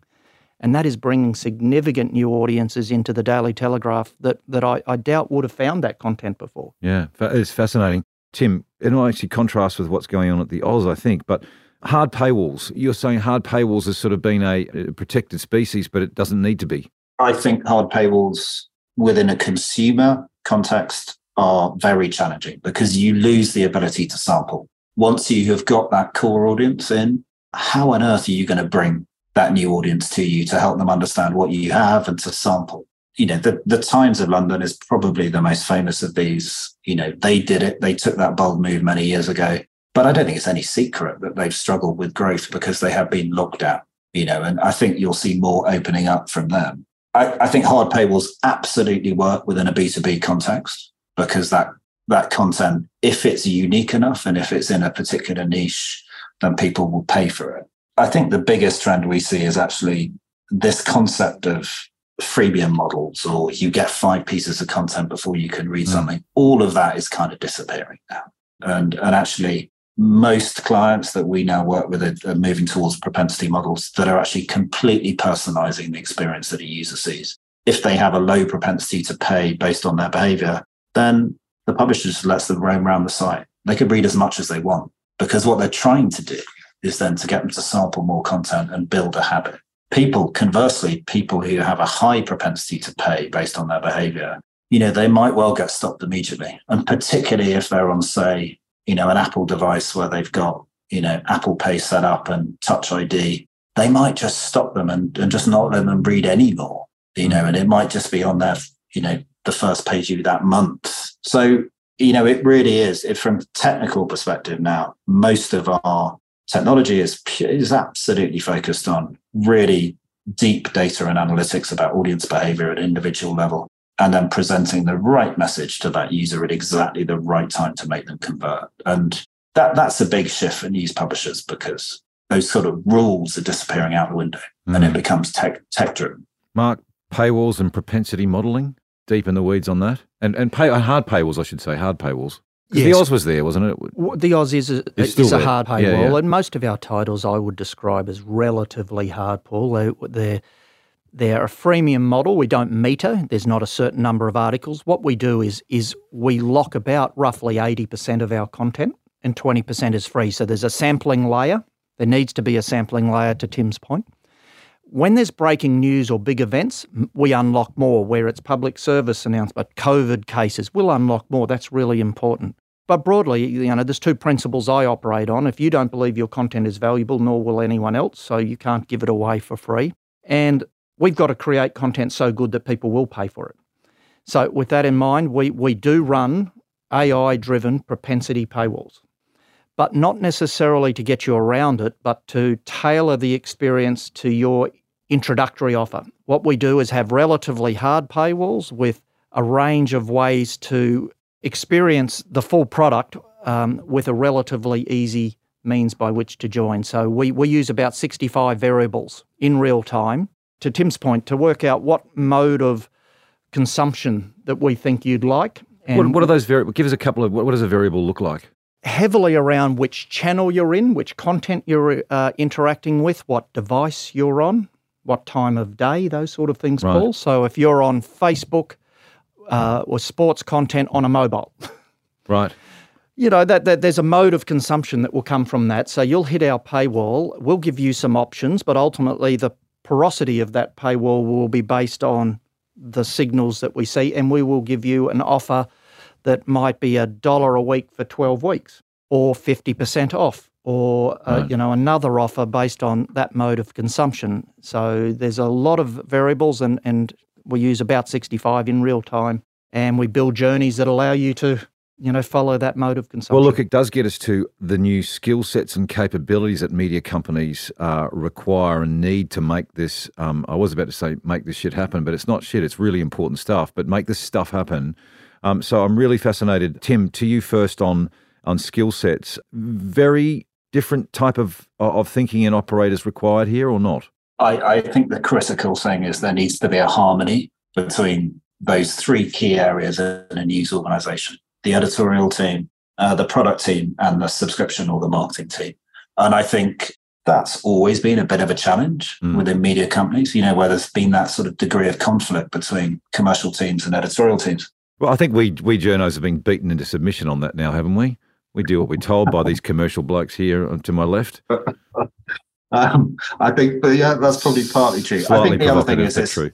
And that is bringing significant new audiences into the Daily Telegraph that, that I, I doubt would have found that content before. Yeah, it's fascinating. Tim, it actually contrast with what's going on at the Oz, I think. But hard paywalls, you're saying hard paywalls has sort of been a protected species, but it doesn't need to be. I think hard paywalls within a consumer context are very challenging because you lose the ability to sample. Once you have got that core audience in, how on earth are you going to bring that new audience to you to help them understand what you have and to sample? You know, the, the Times of London is probably the most famous of these. You know, they did it, they took that bold move many years ago. But I don't think it's any secret that they've struggled with growth because they have been locked out, you know, and I think you'll see more opening up from them. I, I think hard paywalls absolutely work within a B2B context because that that content, if it's unique enough and if it's in a particular niche, then people will pay for it. I think the biggest trend we see is actually this concept of freemium models or you get five pieces of content before you can read mm. something. All of that is kind of disappearing now. And, and actually, most clients that we now work with are, are moving towards propensity models that are actually completely personalizing the experience that a user sees. If they have a low propensity to pay based on their behavior, then the publisher just lets them roam around the site. They could read as much as they want because what they're trying to do is then to get them to sample more content and build a habit. People, conversely, people who have a high propensity to pay based on their behavior, you know, they might well get stopped immediately. And particularly if they're on, say, you know, an Apple device where they've got, you know, Apple Pay set up and Touch ID, they might just stop them and, and just not let them read anymore, you know, and it might just be on their, you know, the first page of that month. So, you know, it really is, it, from technical perspective now, most of our technology is, is absolutely focused on really deep data and analytics about audience behavior at individual level and then presenting the right message to that user at exactly the right time to make them convert. And that that's a big shift for news publishers because those sort of rules are disappearing out the window mm. and it mm. becomes tech tech driven. Mark, paywalls and propensity modeling, deep in the weeds on that. And and pay uh, hard paywalls, I should say, hard paywalls. Yes. The Oz was there, wasn't it? The Oz is a, is a hard paywall, yeah, yeah. and most of our titles I would describe as relatively hard, Paul. They, they're they're a freemium model. We don't meter. There's not a certain number of articles. What we do is is we lock about roughly 80% of our content and 20% is free. So there's a sampling layer. There needs to be a sampling layer to Tim's point. When there's breaking news or big events, we unlock more. Where it's public service announcement, COVID cases, we'll unlock more. That's really important. But broadly, you know, there's two principles I operate on. If you don't believe your content is valuable, nor will anyone else, so you can't give it away for free. And we've got to create content so good that people will pay for it. So, with that in mind, we, we do run AI driven propensity paywalls, but not necessarily to get you around it, but to tailor the experience to your introductory offer. What we do is have relatively hard paywalls with a range of ways to experience the full product um, with a relatively easy means by which to join. So we, we use about 65 variables in real time to Tim's point, to work out what mode of consumption that we think you'd like. What, what, are those variables? Give us a couple of what, what does a variable look like? Heavily around which channel you're in, which content you're uh, interacting with, what device you're on, what time of day, those sort of things, right. Paul. So if you're on Facebook uh, or sports content on a mobile, right? You know that, that there's a mode of consumption that will come from that. So you'll hit our paywall. We'll give you some options, but ultimately the porosity of that paywall will be based on the signals that we see, and we will give you an offer that might be a dollar a week for 12 weeks or 50% off or uh, right. you know another offer based on that mode of consumption so there's a lot of variables and and we use about 65 in real time and we build journeys that allow you to you know, follow that mode of consumption. Well, look, it does get us to the new skill sets and capabilities that media companies uh, require and need to make this. Um, I was about to say make this shit happen, but it's not shit. It's really important stuff. But make this stuff happen. Um, so I'm really fascinated, Tim. To you first on on skill sets. Very different type of of thinking and operators required here, or not? I, I think the critical thing is there needs to be a harmony between those three key areas in a news organization the editorial team, uh, the product team, and the subscription or the marketing team. And I think that's always been a bit of a challenge mm. within media companies, you know, where there's been that sort of degree of conflict between commercial teams and editorial teams. Well, I think we we journos have been beaten into submission on that now, haven't we? We do what we're told by these commercial blokes here to my left. um, I think, but yeah, that's probably partly true. Slightly I think the other thing is this. It,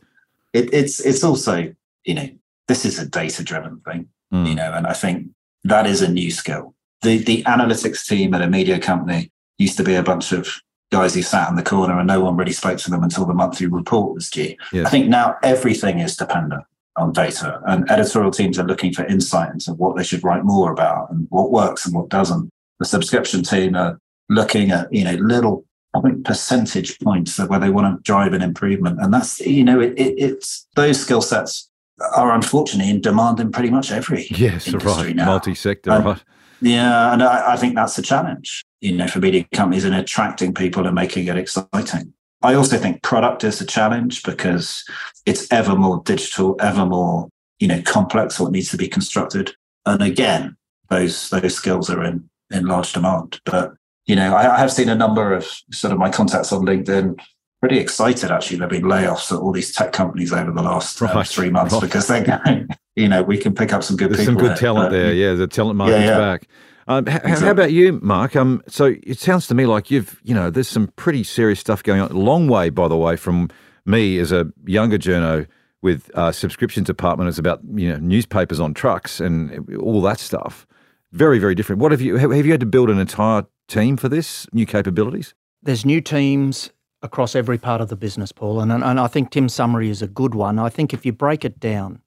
it's it's also you know this is a data driven thing mm. you know, and I think that is a new skill. The the analytics team at a media company used to be a bunch of guys who sat in the corner and no one really spoke to them until the monthly report was due. Yes. I think now everything is dependent on data and editorial teams are looking for insight into what they should write more about and what works and what doesn't. The subscription team are looking at, you know, little I think percentage points where they want to drive an improvement. And that's, you know, it, it, it's those skill sets are unfortunately in demand in pretty much every yes, right. Now. Multi-sector, and, right? Yeah, and I, I, think that's a challenge. you know, for media companies in attracting people and making it exciting. I also think product is a challenge because it's ever more digital, ever more, you know, complex what needs to be constructed. And again, those those skills are in in large demand. But you know, I, I have seen a number of sort of my contacts on LinkedIn pretty excited actually. There've been layoffs at all these tech companies over the last uh, right. three months right. because they, you know, we can pick up some good There's some good there, talent but, there. Yeah, the talent market's yeah, yeah. back. Um, h- exactly. How about you, Mark? Um, so it sounds to me like you've, you know, there's some pretty serious stuff going on. A long way, by the way, from me as a younger journo with uh, subscriptions department. It's about you know newspapers on trucks and all that stuff. Very, very different. What have you have you had to build an entire team for this new capabilities? There's new teams across every part of the business, Paul, and and I think Tim's summary is a good one. I think if you break it down,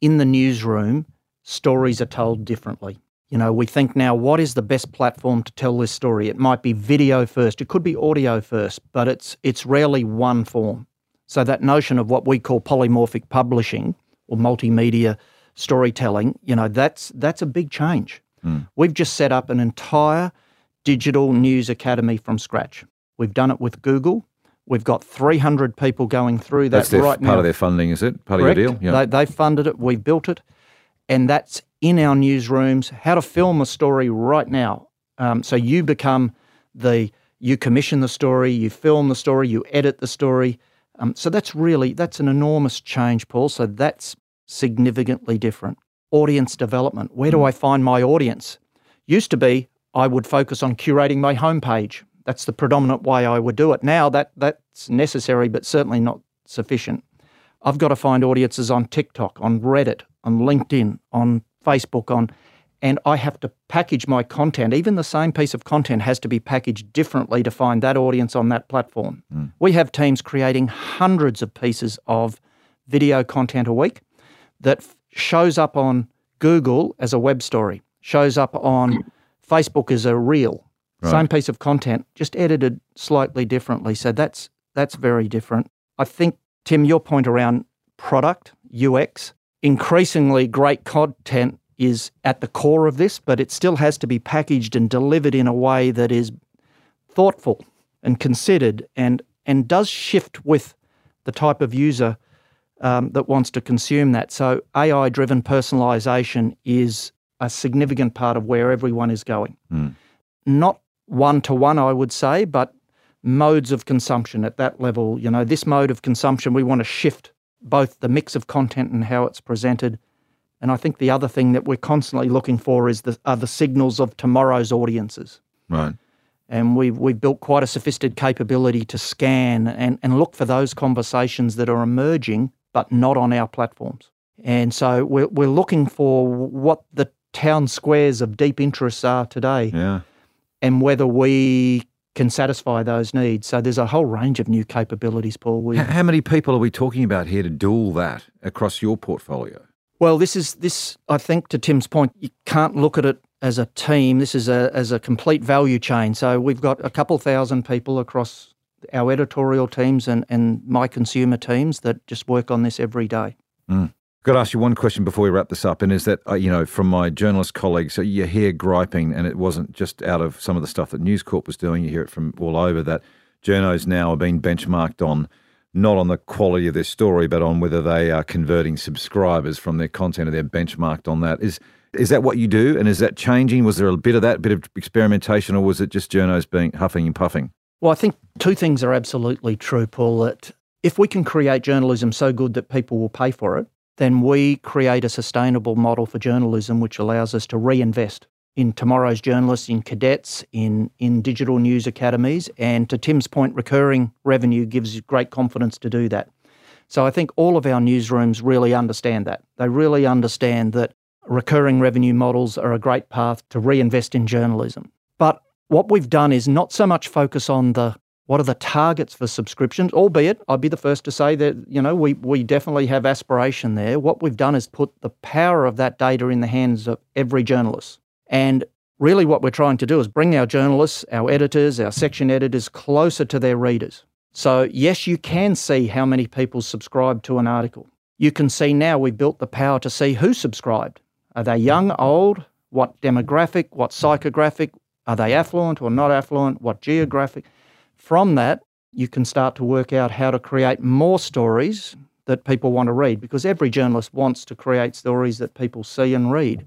in the newsroom, stories are told differently. You know, we think now, what is the best platform to tell this story? It might be video first, it could be audio first, but it's it's rarely one form. So that notion of what we call polymorphic publishing or multimedia storytelling, you know, that's that's a big change. Mm. We've just set up an entire digital news academy from scratch. We've done it with Google. We've got 300 people going through that that's their, right now. Part of their funding, is it? Part Correct. of your deal? Yeah. They, they funded it. We built it. And that's in our newsrooms, how to film a story right now. Um, so you become the, you commission the story, you film the story, you edit the story. Um, so that's really, that's an enormous change, Paul. So that's significantly different. Audience development. Where do hmm. I find my audience? Used to be, I would focus on curating my homepage. That's the predominant way I would do it. Now that that's necessary, but certainly not sufficient. I've got to find audiences on TikTok, on Reddit, on LinkedIn, on Facebook, on, and I have to package my content. Even the same piece of content has to be packaged differently to find that audience on that platform. Mm. We have teams creating hundreds of pieces of video content a week that f- shows up on Google as a web story, shows up on Facebook as a reel. Right. Same piece of content, just edited slightly differently. So that's that's very different. I think Tim, your point around product UX, increasingly great content is at the core of this, but it still has to be packaged and delivered in a way that is thoughtful and considered and and does shift with the type of user um, that wants to consume that. So AI driven personalization is a significant part of where everyone is going. Mm. Not one to one, I would say, but modes of consumption at that level. You know, this mode of consumption, we want to shift both the mix of content and how it's presented. And I think the other thing that we're constantly looking for is the are the signals of tomorrow's audiences. Right. And we've we've built quite a sophisticated capability to scan and, and look for those conversations that are emerging but not on our platforms. And so we're we're looking for what the town squares of deep interests are today. Yeah. And whether we can satisfy those needs. So there's a whole range of new capabilities, Paul. We, how, many people are we talking about here to do all that across your portfolio? Well, this is this. I think to Tim's point, you can't look at it as a team. This is a as a complete value chain. So we've got a couple thousand people across our editorial teams and and my consumer teams that just work on this every day. Mm got to ask you one question before we wrap this up, and is that uh, you know from my journalist colleagues, so you hear griping, and it wasn't just out of some of the stuff that News Corp was doing. You hear it from all over that journos now are being benchmarked on not on the quality of their story, but on whether they are converting subscribers from their content, and they're benchmarked on that. Is is that what you do, and is that changing? Was there a bit of that, bit of experimentation, or was it just journos being huffing and puffing? Well, I think two things are absolutely true, Paul. That if we can create journalism so good that people will pay for it, then we create a sustainable model for journalism which allows us to reinvest in tomorrow's journalists, in cadets, in, in digital news academies. And to Tim's point, recurring revenue gives great confidence to do that. So I think all of our newsrooms really understand that. They really understand that recurring revenue models are a great path to reinvest in journalism. But what we've done is not so much focus on the what are the targets for subscriptions? Albeit, I'd be the first to say that, you know, we, we definitely have aspiration there. What we've done is put the power of that data in the hands of every journalist. And really what we're trying to do is bring our journalists, our editors, our section editors closer to their readers. So, yes, you can see how many people subscribe to an article. You can see now we've built the power to see who subscribed. Are they young, old? What demographic? What psychographic? Are they affluent or not affluent? What geographic? From that, you can start to work out how to create more stories that people want to read because every journalist wants to create stories that people see and read.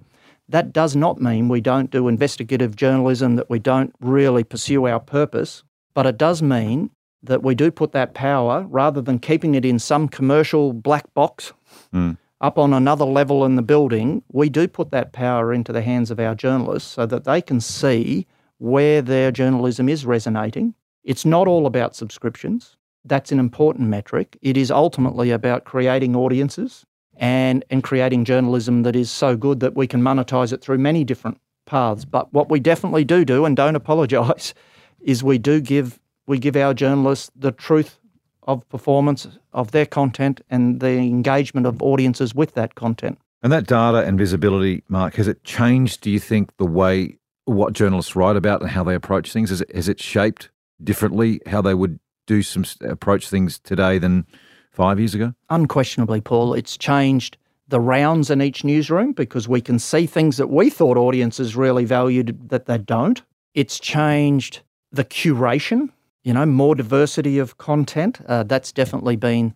That does not mean we don't do investigative journalism, that we don't really pursue our purpose, but it does mean that we do put that power, rather than keeping it in some commercial black box mm. up on another level in the building, we do put that power into the hands of our journalists so that they can see where their journalism is resonating. It's not all about subscriptions. That's an important metric. It is ultimately about creating audiences and, and creating journalism that is so good that we can monetize it through many different paths. But what we definitely do do, and don't apologise, is we do give we give our journalists the truth of performance of their content and the engagement of audiences with that content. And that data and visibility, Mark, has it changed, do you think, the way what journalists write about and how they approach things? Has it, has it shaped differently how they would do some approach things today than five years ago? Unquestionably, Paul. It's changed the rounds in each newsroom because we can see things that we thought audiences really valued that they don't. It's changed the curation, you know, more diversity of content. Uh, that's definitely been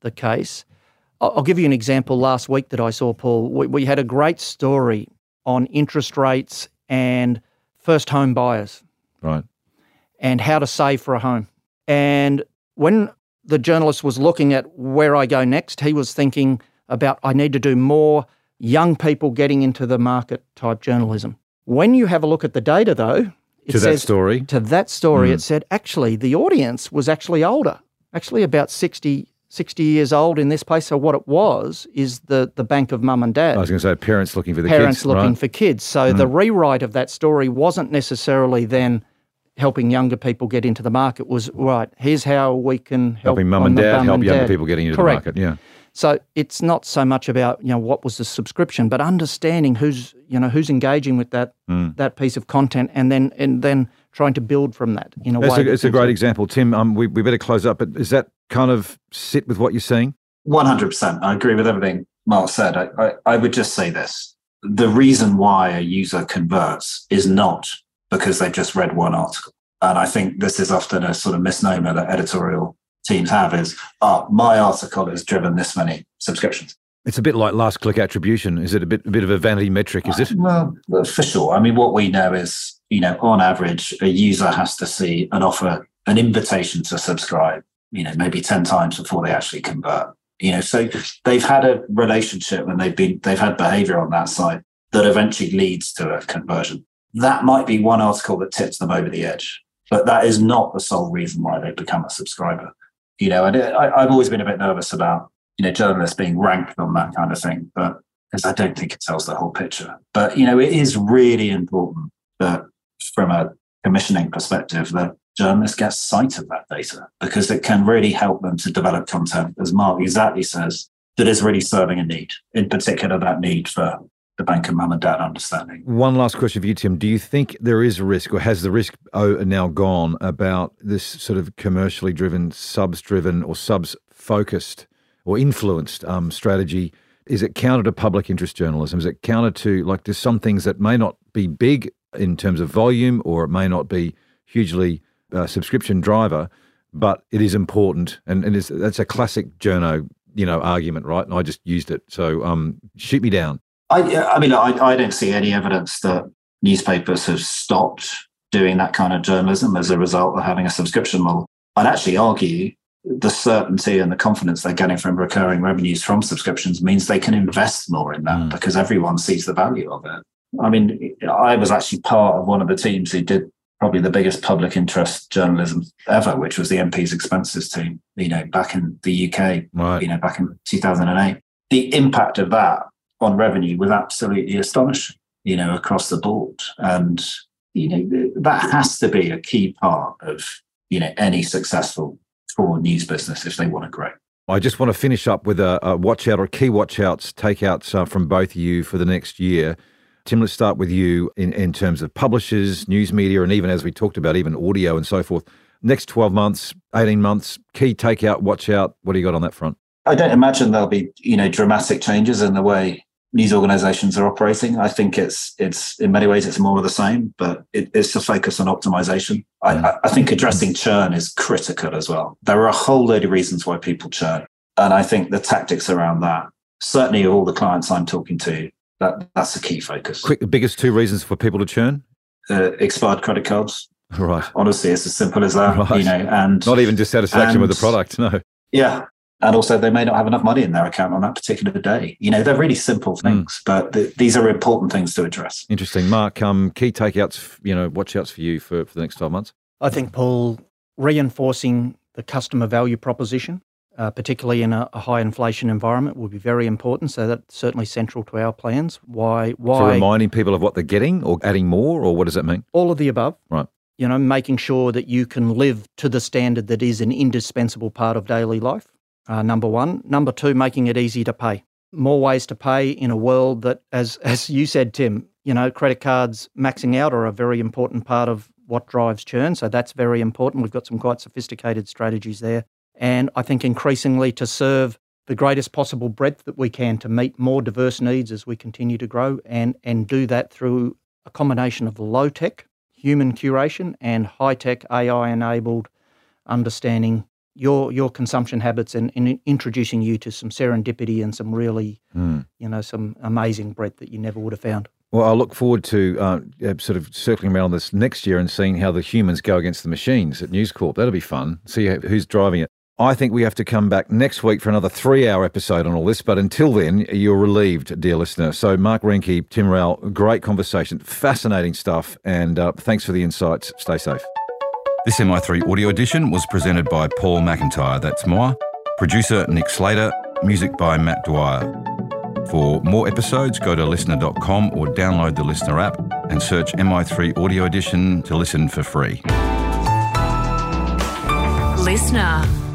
the case. I'll give you an example last week that I saw, Paul. We, we had a great story on interest rates and first home buyers. Right. And how to save for a home. And when the journalist was looking at where I go next, he was thinking about I need to do more young people getting into the market type journalism. When you have a look at the data, though, to says, that story, to that story, mm. it said actually the audience was actually older, actually about 60, 60 years old in this place. So what it was is the the bank of mum and dad. I was going to say parents looking for the parents kids, looking right? for kids. So mm. the rewrite of that story wasn't necessarily then helping younger people get into the market was right. Here's how we can help helping mum and dad help younger dad. people getting into Correct. the market. Yeah. So it's not so much about you know what was the subscription, but understanding who's you know who's engaging with that mm. that piece of content, and then and then trying to build from that in a That's way. A, it's a great example, Tim. Um, we we better close up, but does that kind of sit with what you're seeing? One hundred percent. I agree with everything Mark said. I, I I would just say this: the reason why a user converts is not because they've just read one article. And I think this is often a sort of misnomer that editorial teams have is, oh, my article has driven this many subscriptions. It's a bit like last click attribution. Is it a bit, a bit of a vanity metric, is it? Well, for sure. I mean, what we know is, you know, on average, a user has to see an offer, an invitation to subscribe, you know, maybe 10 times before they actually convert. You know, so they've had a relationship and they've been they've had behavior on that site that eventually leads to a conversion. That might be one article that tips them over the edge, but that is not the sole reason why they become a subscriber you know, and I, have always been a bit nervous about, you know, journalists being ranked on that kind of thing, but because I don't think it tells the whole picture. But, you know, it is really important that from a commissioning perspective, that journalists get sight of that data because it can really help them to develop content, as Mark exactly says, that is really serving a need, in particular that need for the bank and mum and dad understanding. One last question for you, Tim. Do you think there is a risk, or has the risk oh, now gone about this sort of commercially driven, subs driven, or subs focused or influenced um, strategy? Is it counter to public interest journalism? Is it counter to, like, there's some things that may not be big in terms of volume, or it may not be hugely uh, subscription driver, but it is important. And, and that's a classic journo you know argument right and i just used it so um shoot me down I, I mean, I, I don't see any evidence that newspapers have stopped doing that kind of journalism as a result of having a subscription model. I'd actually argue the certainty and the confidence they're getting from recurring revenues from subscriptions means they can invest more in that mm. because everyone sees the value of it. I mean, I was actually part of one of the teams who did probably the biggest public interest journalism ever, which was the MP's expenses team, you know, back in the UK, right. you know, back in 2008. The impact of that on revenue was absolutely astonishing, you know, across the board. And, you know, that has to be a key part of, you know, any successful core news business if they want to grow. I just want to finish up with a, a watch out or key watch outs, takeouts uh, from both of you for the next year. Tim, let's start with you in, in terms of publishers, news media, and even as we talked about, even audio and so forth. Next 12 months, 18 months, key takeout, watch out. What do you got on that front? I don't imagine there'll be, you know, dramatic changes in the way news organizations are operating. I think it's it's in many ways it's more of the same, but it, it's a focus on optimization. I, I think addressing churn is critical as well. There are a whole load of reasons why people churn, and I think the tactics around that, certainly of all the clients I'm talking to, that that's a key focus. Quick, the biggest two reasons for people to churn: uh, expired credit cards. Right. Honestly, it's as simple as that. Right. You know, and not even dissatisfaction and, with the product. No. Yeah, and also they may not have enough money in their account on that particular day. You know, they're really simple Hmm. things, mm. but th- these are important things to address. Interesting, Mark. Um, key takeouts, you know, watch outs for you for, for the next twelve months. I think Paul reinforcing the customer value proposition, uh, particularly in a, a, high inflation environment, will be very important. So that's certainly central to our plans. Why? Why? So reminding people of what they're getting, or adding more, or what does that mean? All of the above. Right. You know, making sure that you can live to the standard that is an indispensable part of daily life uh, number one. Number two, making it easy to pay. More ways to pay in a world that, as as you said, Tim, you know, credit cards maxing out are a very important part of what drives churn. So that's very important. We've got some quite sophisticated strategies there. And I think increasingly to serve the greatest possible breadth that we can to meet more diverse needs as we continue to grow and, and do that through a combination of low tech, human curation, and high tech, AI enabled understanding your your consumption habits and, and, introducing you to some serendipity and some really mm. you know some amazing breadth that you never would have found. Well, I look forward to uh, sort of circling around this next year and seeing how the humans go against the machines at News Corp. That'll be fun. See who's driving it. I think we have to come back next week for another three-hour episode on all this. But until then, you're relieved, dear listener. So, Mark Reinke, Tim Rowell, great conversation, fascinating stuff, and uh, thanks for the insights. Stay safe. This MI3 audio edition was presented by Paul McIntyre, that's Moa. Producer Nick Slater, music by Matt Dwyer. For more episodes, go to listnr.com or download the LiSTNR app and search MI3 audio edition to listen for free. LiSTNR.